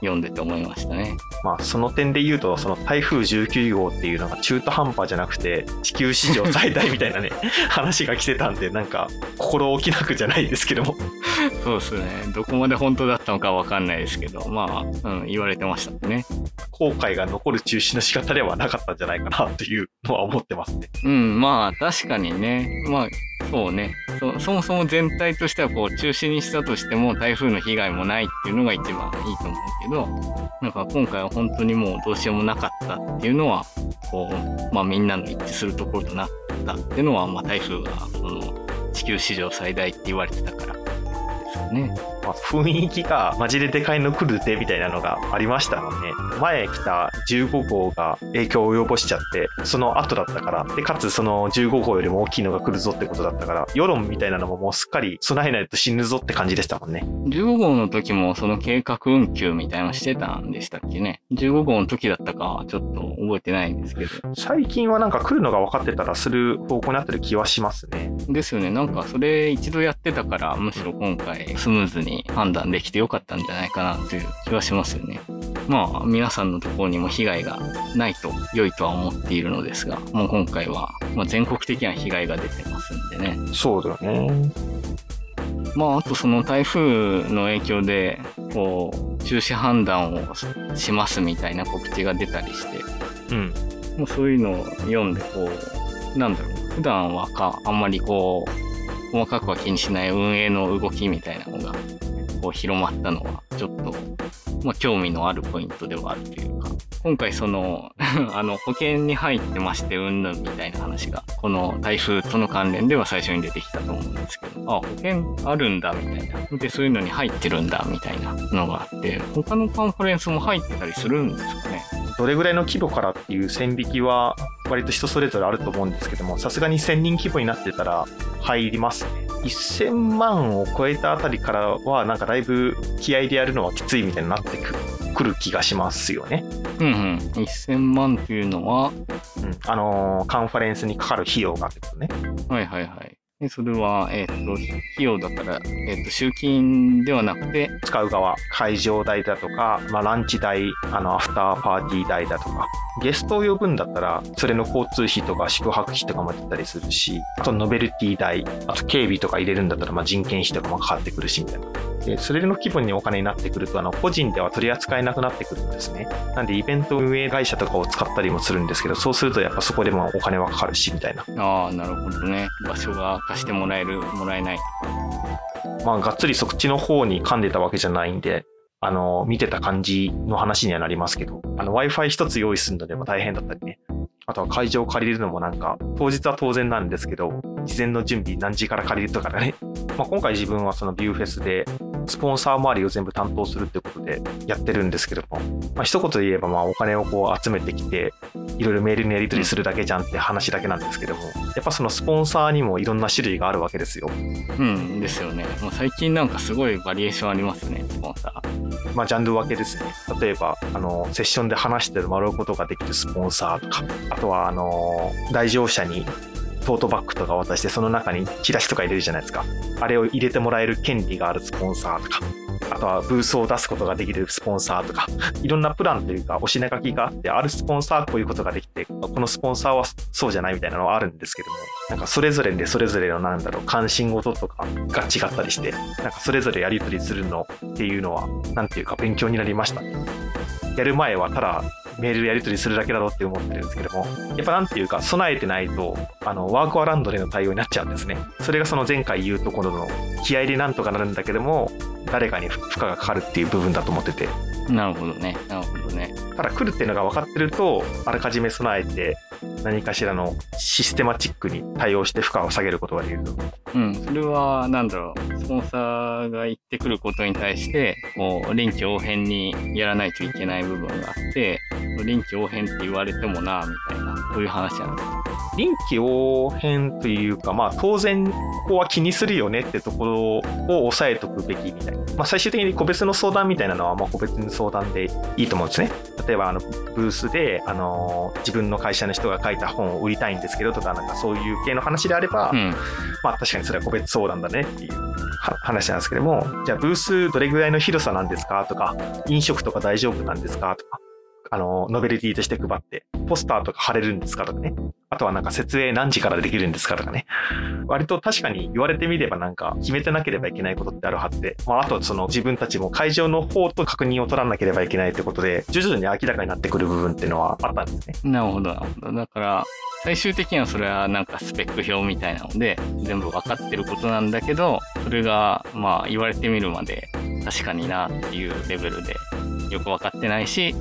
Speaker 2: 読んでて思いましたね。
Speaker 1: まあその点で言うと、その台風19号っていうのが中途半端じゃなくて、地球史上最大みたいなね、*laughs* 話が来てたんで、なんか心置きなくじゃないですけども、
Speaker 2: そうですね。どこまで本当だったのかわかんないですけど、まあ、うん、言われてましたね。
Speaker 1: 後悔が残る中止の仕方ではなかったんじゃないかなというのは思ってますね。
Speaker 2: うん、まあ、確かにね。まあ、そうねそ。そもそも全体としては、こう、中止にしたとしても、台風の被害もないっていうのが一番いいと思うけど、なんか今回は本当にもうどうしようもなかったっていうのは、こう、まあみんなの一致するところとなったっていうのは、まあ台風が、その、地球史上最大って言われてたからですよね。
Speaker 1: まあ、雰囲気がマジででかいの来るでみたいなのがありましたもんね。前来た15号が影響を及ぼしちゃって、その後だったから、で、かつその15号よりも大きいのが来るぞってことだったから、世論みたいなのももうすっかり備えないと死ぬぞって感じでしたもんね。
Speaker 2: 15号の時もその計画運休みたいなのしてたんでしたっけね。15号の時だったかはちょっと覚えてないんですけど。
Speaker 1: 最近はなんか来るのが分かってたらする方向になってる気はしますね。
Speaker 2: ですよね。なんかそれ一度やってたから、むしろ今回スムーズに判断できてよかったんじゃないかなという気はしますよね。まあ皆さんのところにも被害がないと良いとは思っているのですが、もう今回は、まあ、全国的な被害が出てますんでね。
Speaker 1: そうだよね。
Speaker 2: まああとその台風の影響で、こう、中止判断をしますみたいな告知が出たりして、
Speaker 1: うん。
Speaker 2: もうそういうのを読んで、こう、なんだろう、普段はか、あんまりこう、細かくは気にしない運営の動きみたいなのが、こう広まったのは、ちょっと、まあ興味のあるポイントではあるというか、今回その、*laughs* あの、保険に入ってまして、うんぬんみたいな話が、この台風との関連では最初に出てきたと思うんですけど、あ、保険あるんだ、みたいな。で、そういうのに入ってるんだ、みたいなのがあって、他のカンファレンスも入ってたりするんですかね。
Speaker 1: どれぐらいの規模からっていう線引きは割と人それぞれあると思うんですけども、さすがに1000人規模になってたら入りますね。1000万を超えたあたりからは、なんかだいぶ気合でやるのはきついみたいになってくくる気がしますよね。
Speaker 2: うんうん。1000万というのは、
Speaker 1: うん。あのーカンファレンスにかかる費用がってことね。
Speaker 2: はいはいはい。でそれは、えっ、と、費用だから、えっ、と、集金ではなくて、
Speaker 1: 使う側、会場代だとか、まあ、ランチ代、あの、アフターパーティー代だとか、ゲストを呼ぶんだったら、それの交通費とか宿泊費とかも出たりするし、あとノベルティ代、あと警備とか入れるんだったら、まあ、人件費とかもかかってくるし、みたいな。で、それの規模にお金になってくると、あの、個人では取り扱えなくなってくるんですね。なんで、イベント運営会社とかを使ったりもするんですけど、そうするとやっぱそこでもお金はかかるし、みたいな。
Speaker 2: ああ、なるほどね。場所が貸してもらえる、もらえない。
Speaker 1: まあ、がっつりそっちの方に噛んでたわけじゃないんで、あの、見てた感じの話にはなりますけど、あの、Wi-Fi 一つ用意するのでも大変だったりね。あとは会場を借りるのもなんか、当日は当然なんですけど、事前の準備何時から借りるとかね。まあ、今回自分はそのビューフェスで、スポンサー周りを全部担当するってことでやってるんですけども、まあ、一言で言えばまあお金をこう集めてきて、いろいろメールにやり取りするだけじゃんって話だけなんですけども、やっぱそのスポンサーにもいろんな種類があるわけですよ。
Speaker 2: うん、ですよね。もう最近なんかすごいバリエーションありますね、スポンサー。
Speaker 1: まあ、ジャンル分けですね。例えば、あの、セッションで話してもらうことができるスポンサーとか、あとは、あの、来場者にトートバッグとか渡して、その中にチラシとか入れるじゃないですか。あれを入れてもらえる権利があるスポンサーとか、あとはブースを出すことができるスポンサーとか、いろんなプランというか、お品書きがあって、あるスポンサーはこういうことができて、このスポンサーはそうじゃないみたいなのはあるんですけども、なんかそれぞれでそれぞれのなんだろう、関心事とかが違ったりして、なんかそれぞれやり取りするのっていうのは、なんていうか勉強になりましたね。やる前はただメールやり取りするだけだろうって思ってるんですけども、やっぱなんていうか、備えてないと、あの、ワークアラウンドでの対応になっちゃうんですね。それがその前回言うところの、気合でなんとかなるんだけども、誰かに負荷がかかるっていう部分だと思ってて。
Speaker 2: なるほどね。なるほどね。
Speaker 1: から来るっていうのが分かってると、あらかじめ備えて、何かしらのシステマチックに対応して負荷を下げることができると。
Speaker 2: うん、それは、なんだろう、スポンサーが行ってくることに対して、こう、臨機応変にやらないといけない部分があって、臨機応変って言われてもな、みたいな、そういう話なんです。
Speaker 1: 臨機応変というか、まあ、当然、ここは気にするよねってところを抑えとくべきみたいな。まあ、最終的に個別の相談みたいなのは、まあ、個別の相談でいいと思うんですね。例えば、あの、ブースで、あの、自分の会社の人が書いた本を売りたいんですけどとか、なんかそういう系の話であれば、うん、まあ、確かにそれは個別相談だねっていう話なんですけども、じゃあ、ブースどれぐらいの広さなんですかとか、飲食とか大丈夫なんですかとか、あの、ノベルティとして配って、ポスターとか貼れるんですかとかね。あとはなんか設営何時からできるんですかとかね。割と確かに言われてみればなんか決めてなければいけないことってあるはずで、まあ、あとその自分たちも会場の方と確認を取らなければいけないってことで、徐々に明らかになってくる部分っていうのはあったんです
Speaker 2: ね。なるほど、なるほど。だから、最終的にはそれはなんかスペック表みたいなので、全部分かってることなんだけど、それがまあ言われてみるまで確かになっていうレベルでよく分かってないし、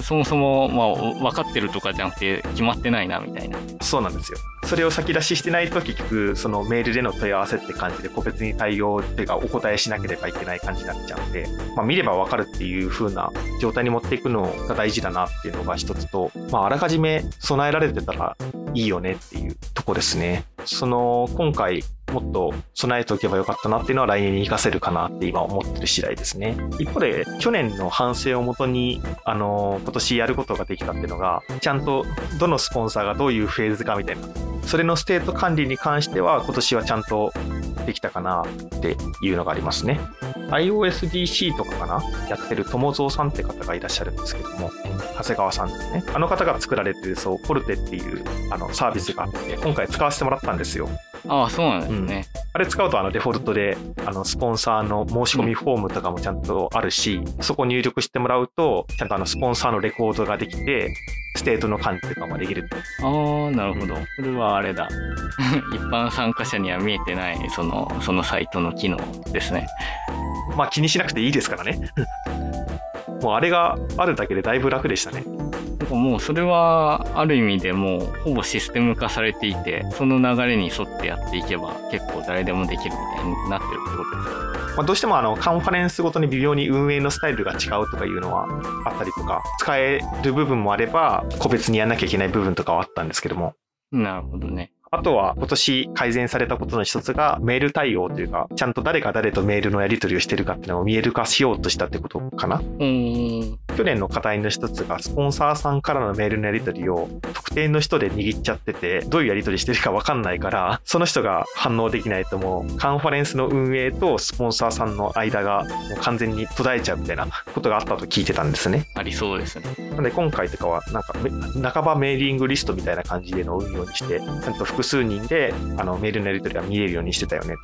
Speaker 2: そもそも、まあ、分かってるとかじゃなくて決まってないなみたいな。
Speaker 1: そうなんですよ。それを先出ししてないと結局、そのメールでの問い合わせって感じで個別に対応っていうかお答えしなければいけない感じになっちゃうんで、まあ見れば分かるっていう風な状態に持っていくのが大事だなっていうのが一つと、まああらかじめ備えられてたらいいよねっていうとこですね。その、今回もっと備えておけばよかったなっていうのは来年に活かせるかなって今思ってる次第ですね。一方で、去年の反省をもとに、あの、今年やることができたっていうのが、ちゃんとどのスポンサーがどういうフェーズかみたいな、それのステート管理に関しては今年はちゃんとできたかなっていうのがありますね。iOSDC とかかなやってる友蔵さんって方がいらっしゃるんですけども、長谷川さんですね。あの方が作られてる、そう、 fortee っていうあのサービスがあって、今回使わせてもらったんですよ。
Speaker 2: ああ、そうなんですね。
Speaker 1: うん、あれ使うとあのデフォルトであのスポンサーの申し込みフォームとかもちゃんとあるし、うん、そこ入力してもらうと、ちゃんとあのスポンサーのレコードができて、ステートの管理とかもできる。
Speaker 2: ああ、なるほど。これはあれだ。*laughs* 一般参加者には見えてない、その、そのサイトの機能ですね。
Speaker 1: まあ気にしなくていいですからね。*laughs* もうあれがあるだけでだいぶ楽でしたね。
Speaker 2: もうそれはある意味でもうほぼシステム化されていてその流れに沿ってやっていけば結構誰でもできるみたいになってるってことです
Speaker 1: まあ、どうしてもあのカンファレンスごとに微妙に運営のスタイルが違うとかいうのはあったりとか使える部分もあれば個別にやんなきゃいけない部分とかはあったんですけども。
Speaker 2: なるほどね
Speaker 1: あとは今年改善されたことの一つがメール対応というか、ちゃんと誰が誰とメールのやり取りをしてるかっていうのを見える化しようとしたってことかな。去年の課題の一つが、スポンサーさんからのメールのやり取りを特定の人で握っちゃってて、どういうやり取りしてるかわかんないから、その人が反応できないともう、カンファレンスの運営とスポンサーさんの間がもう完全に途絶えちゃうみたいなことがあったと聞いてたんですね。
Speaker 2: ありそうですね。
Speaker 1: なので今回とかは、なんか、半ばメーリングリストみたいな感じでの運用にして、ちゃんと複数人であのメールのやり取りが見えるようにしてたよね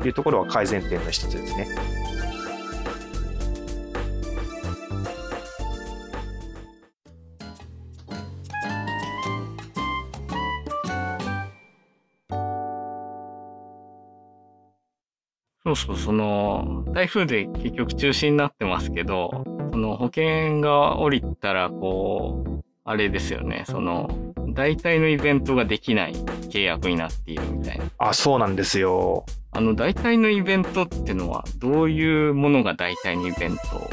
Speaker 1: というところは改善点の一つですね。
Speaker 2: そうそう、その、台風で結局中止になってますけど、その保険が降りたら、こう、あれですよね、その、大体のイベントができない契約になっているみたいな。
Speaker 1: あ、そうなんですよ。
Speaker 2: あの、大体のイベントってのは、どういうものが大体のイベント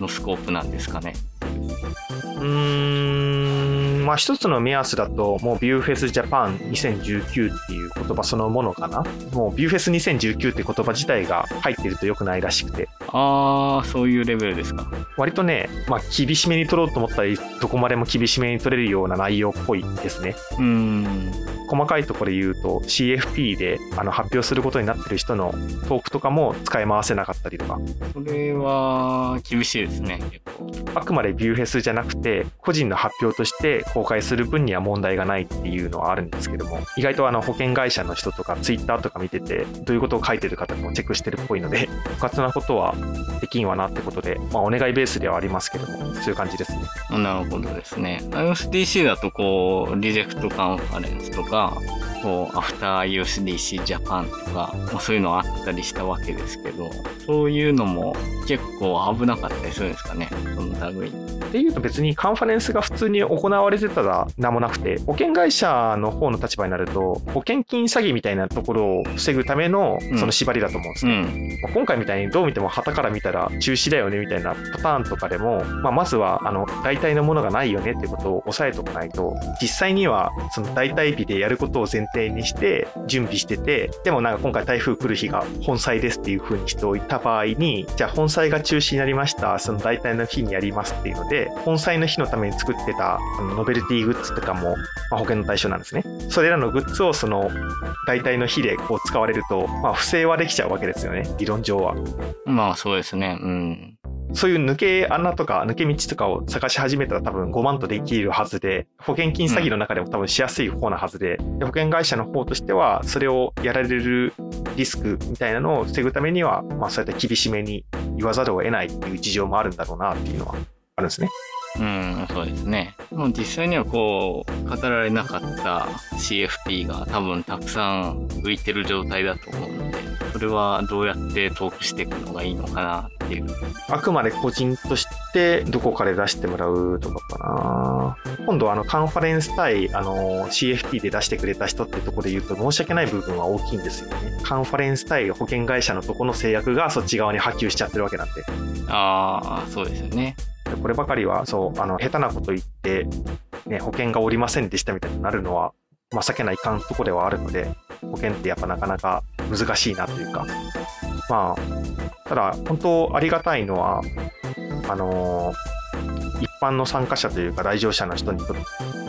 Speaker 2: のスコープなんですかね？
Speaker 1: うーん、まあ一つの目安だと、もうビューフェスジャパン2019っていう言葉そのものかな？もうビューフェス2019って言葉自体が入ってると良くないらしくて、
Speaker 2: ああ、そういうレベルですか。
Speaker 1: 割とね、まあ厳しめに取ろうと思ったらどこまでも厳しめに取れるような内容っぽいですね。
Speaker 2: うーん。
Speaker 1: 細かいところで言うと CFP であの発表することになってる人のトークとかも使い回せなかったりとか、
Speaker 2: それは厳しいですね、結構。
Speaker 1: あくまでビューフェスじゃなくて、個人の発表として公開する分には問題がないっていうのはあるんですけども、意外とあの保険会会社の人とか、ツイッターとか見てて、どういうことを書いてるかとかもチェックしてるっぽいので、*laughs* 不活なことはできんわなってことで、まあ、お願いベースではありますけども、そういう感じですね。
Speaker 2: なるほどですね。IOSDC だと、こう、リジェクトカンファレンスとか、こう、アフター IOSDC ジャパンとか、まあ、そういうのあったりしたわけですけど、そういうのも結構危なかったりするんですかね、その類。
Speaker 1: っていうと別にカンファレンスが普通に行われてたら何もなくて、保険会社の方の立場になると、保険金詐欺みたいなところを防ぐための
Speaker 2: うん
Speaker 1: その縛りだと思うんですね。
Speaker 2: うん。
Speaker 1: まあ今回みたいにどう見ても旗から見たら中止だよねみたいなパターンとかでも、まあ、まずはあの代替のものがないよねってことを押さえておかないと実際にはその代替日でやることを前提にして準備しててでもなんか今回台風来る日が本祭ですっていう風にしておいた場合にじゃあ本祭が中止になりましたその代替の日にやりますっていうので本祭の日のために作ってたあのノベルティグッズとかも、まあ、保険の対象なんですねそれらのグッズをその代替の日でこう使われると、まあ、不正はできちゃうわけですよね理論上は。
Speaker 2: まあそうですね。うん。
Speaker 1: そういう抜け穴とか抜け道とかを探し始めたら多分5万とできるはずで、保険金詐欺の中でも多分しやすい方なはずで、で保険会社の方としては、それをやられるリスクみたいなのを防ぐためには、まあそうやって厳しめに言わざるを得ないっていう事情もあるんだろうなっていうのはあるんですね。
Speaker 2: うん、そうですね。もう実際にはこう、語られなかった CFP が多分たくさん浮いてる状態だと思うので、それはどうやってトークしていくのがいいのかなっていう。
Speaker 1: あくまで個人としてどこかで出してもらうとかかな。今度あのカンファレンス対あの CFP で出してくれた人ってところで言うと申し訳ない部分は大きいんですよね。カンファレンス対保険会社のとこの制約がそっち側に波及しちゃってるわけなんで。
Speaker 2: ああ、そうですよね。
Speaker 1: こればかりはそうあの下手なこと言って、ね、保険がおりませんでしたみたいになるのは、まあ、避けないかんとこではあるので保険ってやっぱなかなか難しいなというかまあただ本当ありがたいのはあの一般の参加者というか来場者の人にと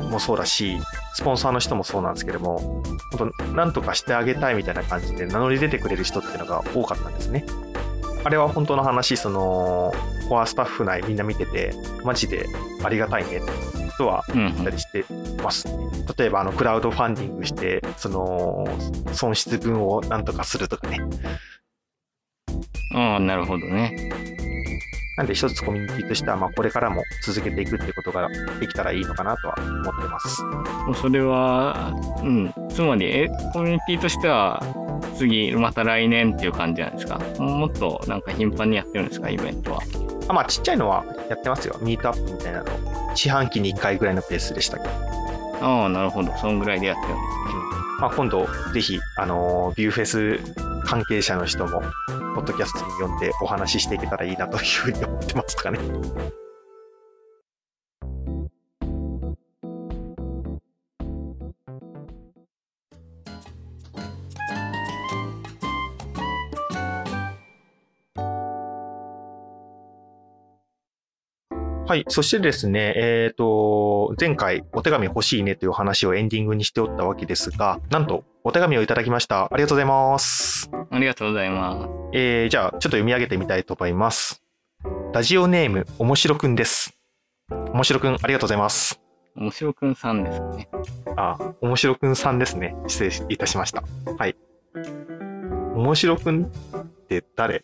Speaker 1: もそうだしスポンサーの人もそうなんですけども本当なんとかしてあげたいみたいな感じで名乗り出てくれる人っていうのが多かったんですね。あれは本当の話、その、コアスタッフ内みんな見てて、マジでありがたいねっては
Speaker 2: うん
Speaker 1: 言ったりしてますね。例えば、あの、クラウドファンディングして、その、損失分をなんとかするとかね。
Speaker 2: ああ、なるほどね。
Speaker 1: なんで一つコミュニティとしては、まあ、これからも続けていくってことができたらいいのかなとは思ってます。
Speaker 2: それは、うん。つまり、え、コミュニティとしては、次、また来年っていう感じなんですかもっとなんか頻繁にやってるんですかイベントは。
Speaker 1: あまあ、ちっちゃいのはやってますよ。ミートアップみたいなの。四半期に1回ぐらいのペースでしたけど。
Speaker 2: ああ、なるほど。そんぐらいでやってるんです
Speaker 1: まあ、今度、ぜひ、あのービューフェス関係者の人も、ポッドキャストに呼んでお話ししていけたらいいなというふうに思ってますかね。はい。そしてですね、えっ、と、前回お手紙欲しいねという話をエンディングにしておったわけですが、なんとお手紙をいただきました。ありがとうございます。
Speaker 2: ありがとうございます。
Speaker 1: えー、じゃあ、ちょっと読み上げてみたいと思います。ラジオネーム、おもしろくんです。おもしろくん、ありがとうございます。
Speaker 2: 面白くんさんですかね。
Speaker 1: あ、おもしろくんさんですね。失礼いたしました。はい。おもしろくんって誰？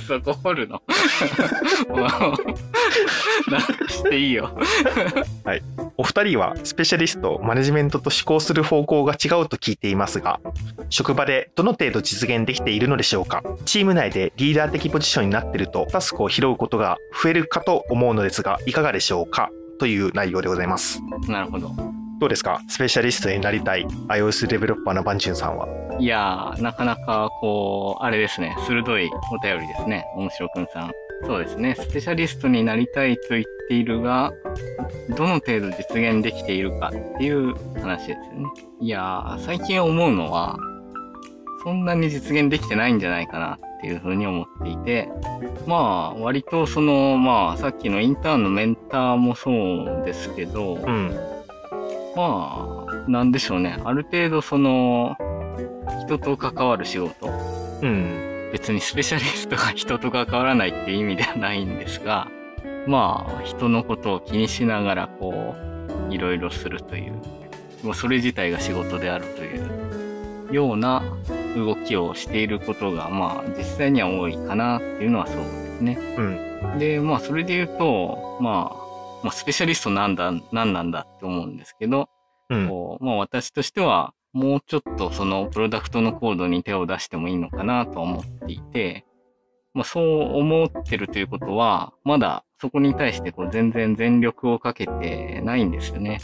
Speaker 2: そこ掘るの？*laughs* なしていいよ。
Speaker 1: お二人はスペシャリスト、マネジメントと思考する方向が違うと聞いていますが、職場でどの程度実現できているのでしょうか？チーム内でリーダー的ポジションになっていると、タスクを拾うことが増えるかと思うのですが、いかがでしょうか？という内容でございます。
Speaker 2: なるほど。
Speaker 1: どうですか？スペシャリストになりたい iOS デベロッパーのバンチュンさんは。
Speaker 2: いやー、なかなかこう、あれですね、鋭いお便りですね、面白くんさん。そうですね。スペシャリストになりたいと言っているが、どの程度実現できているかっていう話ですよね。いやー、最近思うのは、そんなに実現できてないんじゃないかなっていうふうに思っていて、まあ、割とその、まあ、さっきのインターンのメンターもそうですけど、
Speaker 1: うん。
Speaker 2: まあ、なんでしょうね。ある程度その、人と関わる仕事？
Speaker 1: うん。
Speaker 2: 別にスペシャリストが *laughs* 人と関わらないっていう意味ではないんですが、まあ、人のことを気にしながら、こう、いろいろするという、もうそれ自体が仕事であるというような動きをしていることが、まあ、実際には多いかなっていうのはそうですね。
Speaker 1: うん。
Speaker 2: で、まあ、それで言うと、まあ、まあ、スペシャリストなんだ、なんなんだって思うんですけど、
Speaker 1: うん。
Speaker 2: こうまあ、私としては、もうちょっとそのプロダクトのコードに手を出してもいいのかなとは思っていて、まあ、そう思ってるということは、まだそこに対してこう全然全力をかけてないんですよね。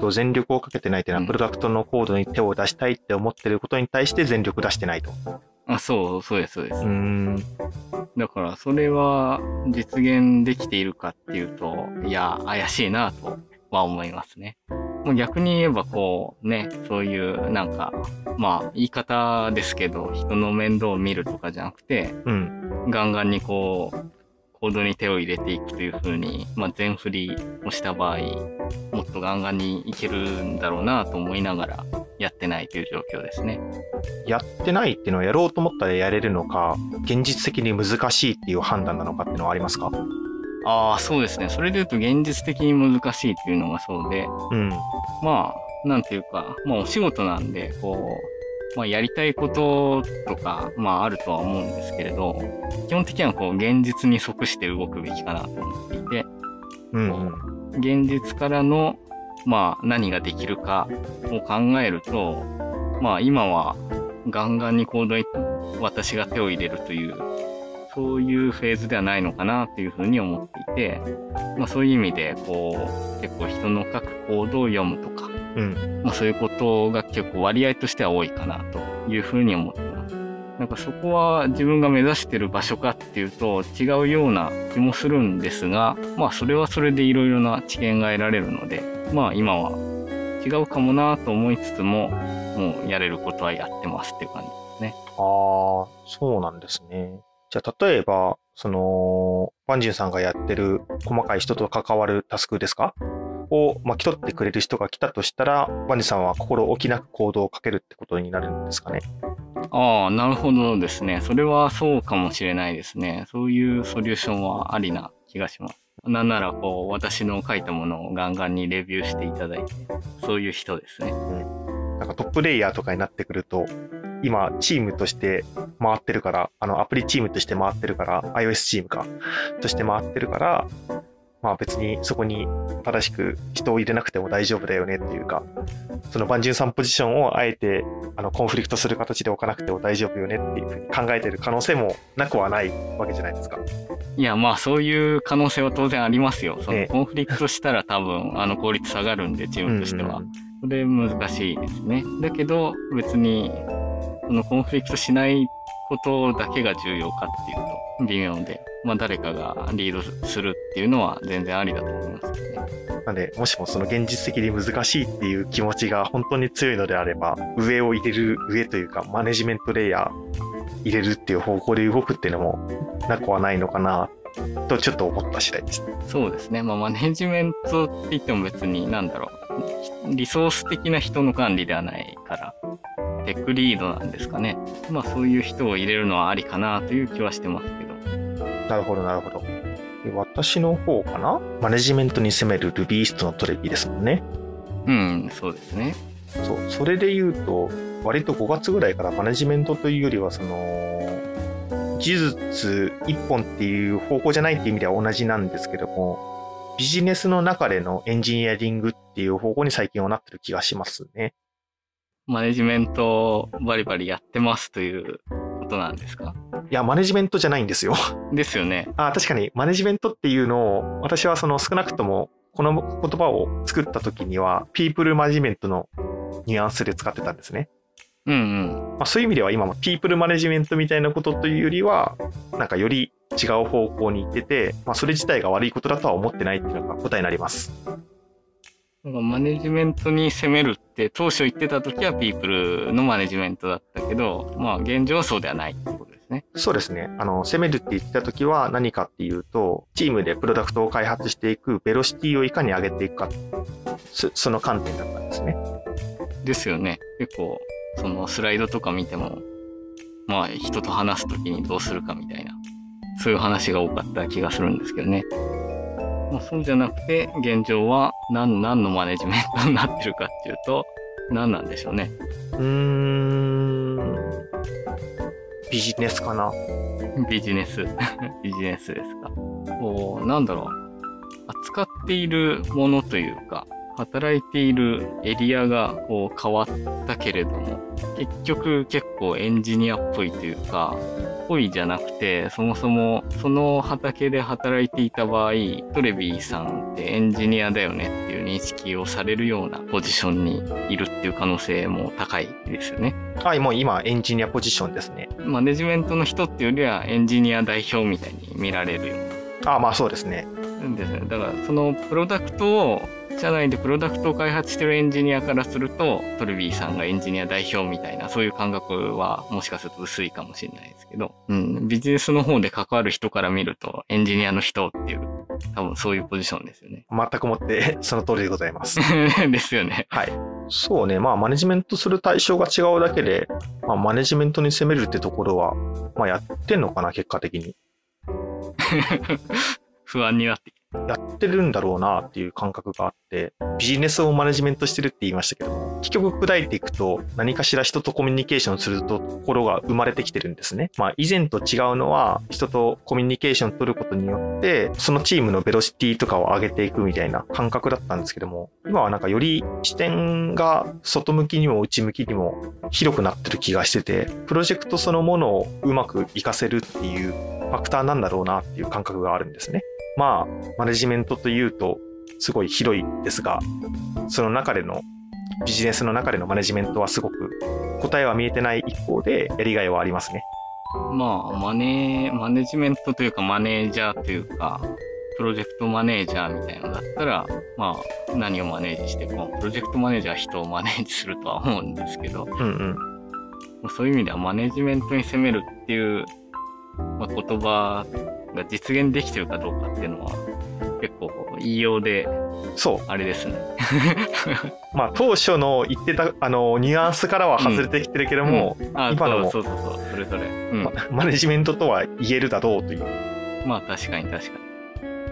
Speaker 1: と全力をかけてないっていうのは、
Speaker 2: うん
Speaker 1: プロダクトのコードに手を出したいって思ってることに対して全力出してないと。
Speaker 2: あ、そう、そうです、そうです
Speaker 1: うー。ん。
Speaker 2: だから、それは実現できているかっていうと、いや、怪しいなとは思いますね。もう逆に言えば、こう、ね、そういう、なんか、まあ、言い方ですけど、人の面倒を見るとかじゃなくて、
Speaker 1: うん。
Speaker 2: ガンガンにこう、コードに手を入れていくという風に、まあ、全振りをした場合、もっとガンガンにいけるんだろうなと思いながらやってないという状況ですね。
Speaker 1: やってないっていうのはやろうと思ったらやれるのか、現実的に難しいっていう判断なのかっていうのはありますか？
Speaker 2: ああ、そうですね。それで言うと現実的に難しいっていうのがそうで、
Speaker 1: うん。
Speaker 2: まあ、なんていうか、まあお仕事なんで、こう、まあやりたいこととか、まああるとは思うんですけれど、基本的にはこう現実に即して動くべきかなと思っていて、
Speaker 1: うん、うん。
Speaker 2: 現実からの、まあ何ができるかを考えると、まあ今はガンガンに行動に私が手を入れるという、そういうフェーズではないのかなというふうに思っていて、まあそういう意味で、こう、結構人の書く行動を読むとか、
Speaker 1: うん。
Speaker 2: まあそういうことが結構割合としては多いかなというふうに思ってます。なんかそこは自分が目指してる場所かっていうと違うような気もするんですが、まあそれはそれでいろいろな知見が得られるので、まあ今は違うかもなと思いつつも、もうやれることはやってますっていう感じですね。
Speaker 1: ああ、そうなんですね。じゃあ、例えば、その、バンジンさんがやってる細かい人と関わるタスクですか？を巻き取ってくれる人が来たとしたら、バンジンさんは心置きなく行動をかけるってことになるんですかね。
Speaker 2: ああ、なるほどですね。それはそうかもしれないですね。そういうソリューションはありな気がします。なんなら、こう、私の書いたものをガンガンにレビューしていただいて、そういう人ですね。
Speaker 1: なんかトップレイヤーとかになってくると、今、チームとして回ってるから、あの、アプリチームとして回ってるから、iOS チームか、として回ってるから、まあ別にそこに正しく人を入れなくても大丈夫だよねっていうか、そのバンジュンさんポジションをあえて、あの、コンフリクトする形で置かなくても大丈夫よねっていうふうに考えてる可能性もなくはないわけじゃないですか。
Speaker 2: いや、まあそういう可能性は当然ありますよ。そ
Speaker 1: ええ
Speaker 2: のコンフリクトしたら多分、あの効率下がるんで、チームとしては。
Speaker 1: うんうん
Speaker 2: それ難しいですね。だけど、別に、そのコンフリクトしないことだけが重要かっていうと、微妙で、まあ誰かがリードするっていうのは全然ありだと思いますけどね。
Speaker 1: なんで、もしもその現実的に難しいっていう気持ちが本当に強いのであれば、上を入れる、上というか、マネジメントレイヤー入れるっていう方向で動くっていうのもなくはないのかな、とちょっと思った次第です。
Speaker 2: そうですね。まあマネジメントって言っても別になんだろう。リソース的な人の管理ではないから、テックリードなんですかね。まあそういう人を入れるのはありかなという気はしてますけど。
Speaker 1: なるほど、なるほど。で私の方かな？マネジメントに攻める Rubyist のトレビですもんね。
Speaker 2: うん、そうですね。
Speaker 1: そう、それで言うと、割と5月ぐらいからマネジメントというよりは、その、技術一本っていう方向じゃないっていう意味では同じなんですけども、ビジネスの中でのエンジニアリングっていう方向に最近はなってる気がしますね。
Speaker 2: マネジメントをバリバリやってますということなんですか？
Speaker 1: いや、マネジメントじゃないんですよ。
Speaker 2: ですよね。
Speaker 1: あ確かに、マネジメントっていうのを、私はその少なくとも、この言葉を作った時には、ピープルマネジメントのニュアンスで使ってたんですね。
Speaker 2: うんうん。
Speaker 1: まあ、そういう意味では今もピープルマネジメントみたいなことというよりは、なんかより違う方向に行ってて、まあ、それ自体が悪いことだとは思ってないっていうのが答えになります。
Speaker 2: なんかマネジメントに攻めるって当初言ってた時はピープルのマネジメントだったけど、まあ現状はそうではないってことですね。
Speaker 1: そうですね。あの、攻めるって言ってた時は何かっていうと、チームでプロダクトを開発していくベロシティをいかに上げていくか、そその観点だったんですね。
Speaker 2: ですよね。結構、そのスライドとか見ても、まあ人と話す時にどうするかみたいな、そういう話が多かった気がするんですけどね。まあ、そうじゃなくて、現状は何、何のマネジメントになってるかっていうと、何なんでしょうね。
Speaker 1: うーん。ビジネスかな。
Speaker 2: ビジネス。*laughs* ビジネスですか。こう、なんだろう。扱っているものというか、働いているエリアがこう変わったけれども、結局結構エンジニアっぽいというか、ぽいじゃなくて、そもそもその畑で働いていた場合、トレビーさんってエンジニアだよねっていう認識をされるようなポジションにいるっていう可能性も高いですよね。
Speaker 1: はい、もう今エンジニアポジションですね。
Speaker 2: マネジメントの人っていうよりはエンジニア代表みたいに見られるよう
Speaker 1: ああ、まあそうですね。
Speaker 2: ですね。だからそのプロダクトを社内でプロダクトを開発してるエンジニアからするとトルビーさんがエンジニア代表みたいなそういう感覚はもしかすると薄いかもしれないですけど、うん、ビジネスの方で関わる人から見るとエンジニアの人っていう多分そういうポジションですよね。
Speaker 1: 全くもって *laughs* その通りでございます。*laughs*
Speaker 2: ですよね。
Speaker 1: はい。そうね、まあマネジメントする対象が違うだけで、まあ、マネジメントに攻めるってところは、まあやってんのかな、結果的に。*laughs*
Speaker 2: 不安になってき
Speaker 1: やってるんだろうなっていう感覚があって、ビジネスをマネジメントしてるって言いましたけども、結局砕いていくと何かしら人とコミュニケーションするところが生まれてきてるんですね。まあ以前と違うのは人とコミュニケーション取ることによって、そのチームのベロシティとかを上げていくみたいな感覚だったんですけども、今はなんかより視点が外向きにも内向きにも広くなってる気がしてて、プロジェクトそのものをうまく活かせるっていうファクターなんだろうなっていう感覚があるんですね。まあ、マネジメントというと、すごい広いですが、その中での、ビジネスの中でのマネジメントはすごく答えは見えてない一方で、やりがいはありますね。
Speaker 2: まあ、マネー、マネジメントというか、マネージャーというか、プロジェクトマネージャーみたいなのだったら、まあ、何をマネージしても、プロジェクトマネージャーは人をマネージするとは思うんですけど、
Speaker 1: うんうん。
Speaker 2: まあそういう意味ではマネジメントに攻めるっていう、まあ、言葉が実現できてるかどうかっていうのは、結構言いようで、
Speaker 1: そう。
Speaker 2: あれですね。*laughs*
Speaker 1: まあ、当初の言ってた、あの、ニュアンスからは外れてきてるけども、
Speaker 2: あ、
Speaker 1: 今のも
Speaker 2: そうそうそうそう、それぞれ。うん。
Speaker 1: まマネジメントとは言えるだろうという、
Speaker 2: まあ確かに確かに。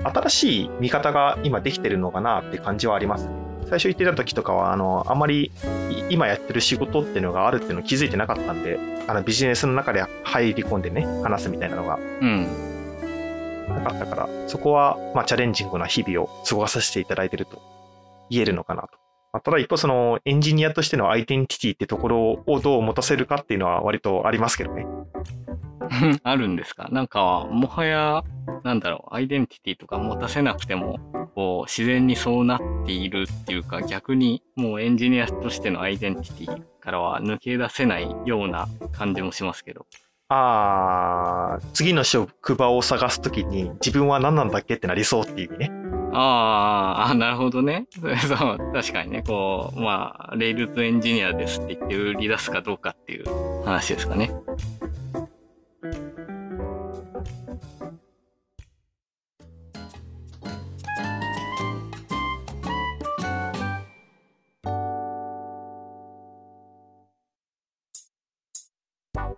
Speaker 1: 新しい見方が今できてるのかなって感じはありますね。最初言ってた時とかは、あの、あんまりい今やってる仕事っていうのがあるっていうのを気づいてなかったんで、あのビジネスの中で入り込んでね、話すみたいなのが
Speaker 2: うん。
Speaker 1: なかったから、そこは、まあ、チャレンジングな日々を過ごさせていただいてると言えるのかなと。まあただ一方、そのエンジニアとしてのアイデンティティってところをどう持たせるかっていうのは割とありますけどね。*laughs*
Speaker 2: あるんですか？なんか、もはや、なんだろう、アイデンティティとか持たせなくても、こう、自然にそうなっているっていうか、逆に、もうエンジニアとしてのアイデンティティからは抜け出せないような感じもしますけど。
Speaker 1: あー、次の職場を探すときに自分は何なんだっけってなりそうっていう意味ね。
Speaker 2: あーあ、なるほどね。*laughs* そう、確かにね、こう、まあ、 Rails エンジニアですって言って売り出すかどうかっていう話ですかね。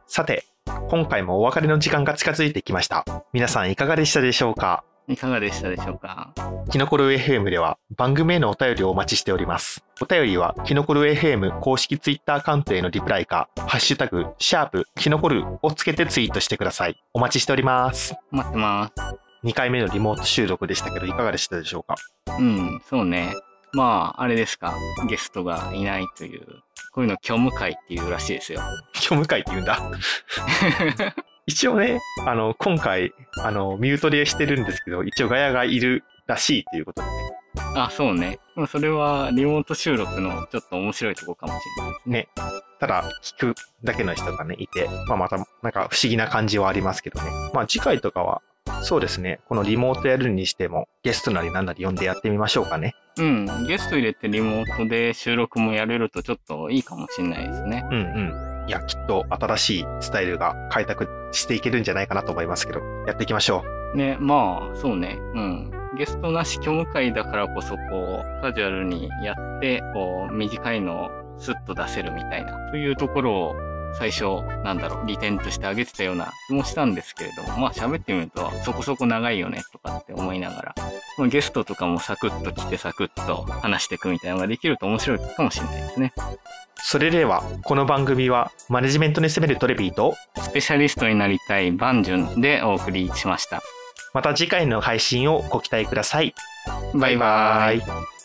Speaker 1: さて、今回もお別れの時間が近づいてきました。皆さんいかがでしたでしょうか？
Speaker 2: いかがでしたでしょうか？
Speaker 1: キノコル FM では番組へのお便りをお待ちしております。お便りはキノコル FM 公式ツイッターアカウントへのリプライか、ハッシュタグ、シャープ、キノコルをつけてツイートしてください。お待ちしております。
Speaker 2: 待ってます。
Speaker 1: 2回目のリモート収録でしたけど、いかがでしたでしょうか？
Speaker 2: うん、そうね。まあ、あれですか。ゲストがいないという、こういうの虚無会っていうらしいですよ。
Speaker 1: 虚無会って言うんだ。*laughs* 一応ね、あの、今回、あの、ミュートでしてるんですけど、一応ガヤがいるらしいということでね。
Speaker 2: あ、そうね。まあそれはリモート収録のちょっと面白いとこかもしれないですね。
Speaker 1: ね。ただ、聞くだけの人がね、いて、まあまた、なんか不思議な感じはありますけどね。まあ次回とかは、そうですね。このリモートやるにしても、ゲストなりなんなり呼んでやってみましょうかね。
Speaker 2: うん、ゲスト入れてリモートで収録もやれるとちょっといいかもしれないですね。
Speaker 1: うんうん。いや、きっと新しいスタイルが開拓していけるんじゃないかなと思いますけど、やっていきましょ
Speaker 2: ね、まあ、そうね。うん。ゲストなし虚無会だからこそ、こう、カジュアルにやって、こう、短いのをスッと出せるみたいな、というところを、最初、なんだろう、利点として挙げてたような気もしたんですけれども、まあ喋ってみると、そこそこ長いよね、とかって思いながら、まあゲストとかもサクッと来てサクッと話していくみたいなのができると面白いかもしれないですね。
Speaker 1: う。それでは、この番組は、マネジメントに攻めるトレビーと、
Speaker 2: スペシャリストになりたいバンジュンでお送りしました。
Speaker 1: また次回の配信をご期待ください。
Speaker 2: バイバイ。
Speaker 1: バイバイ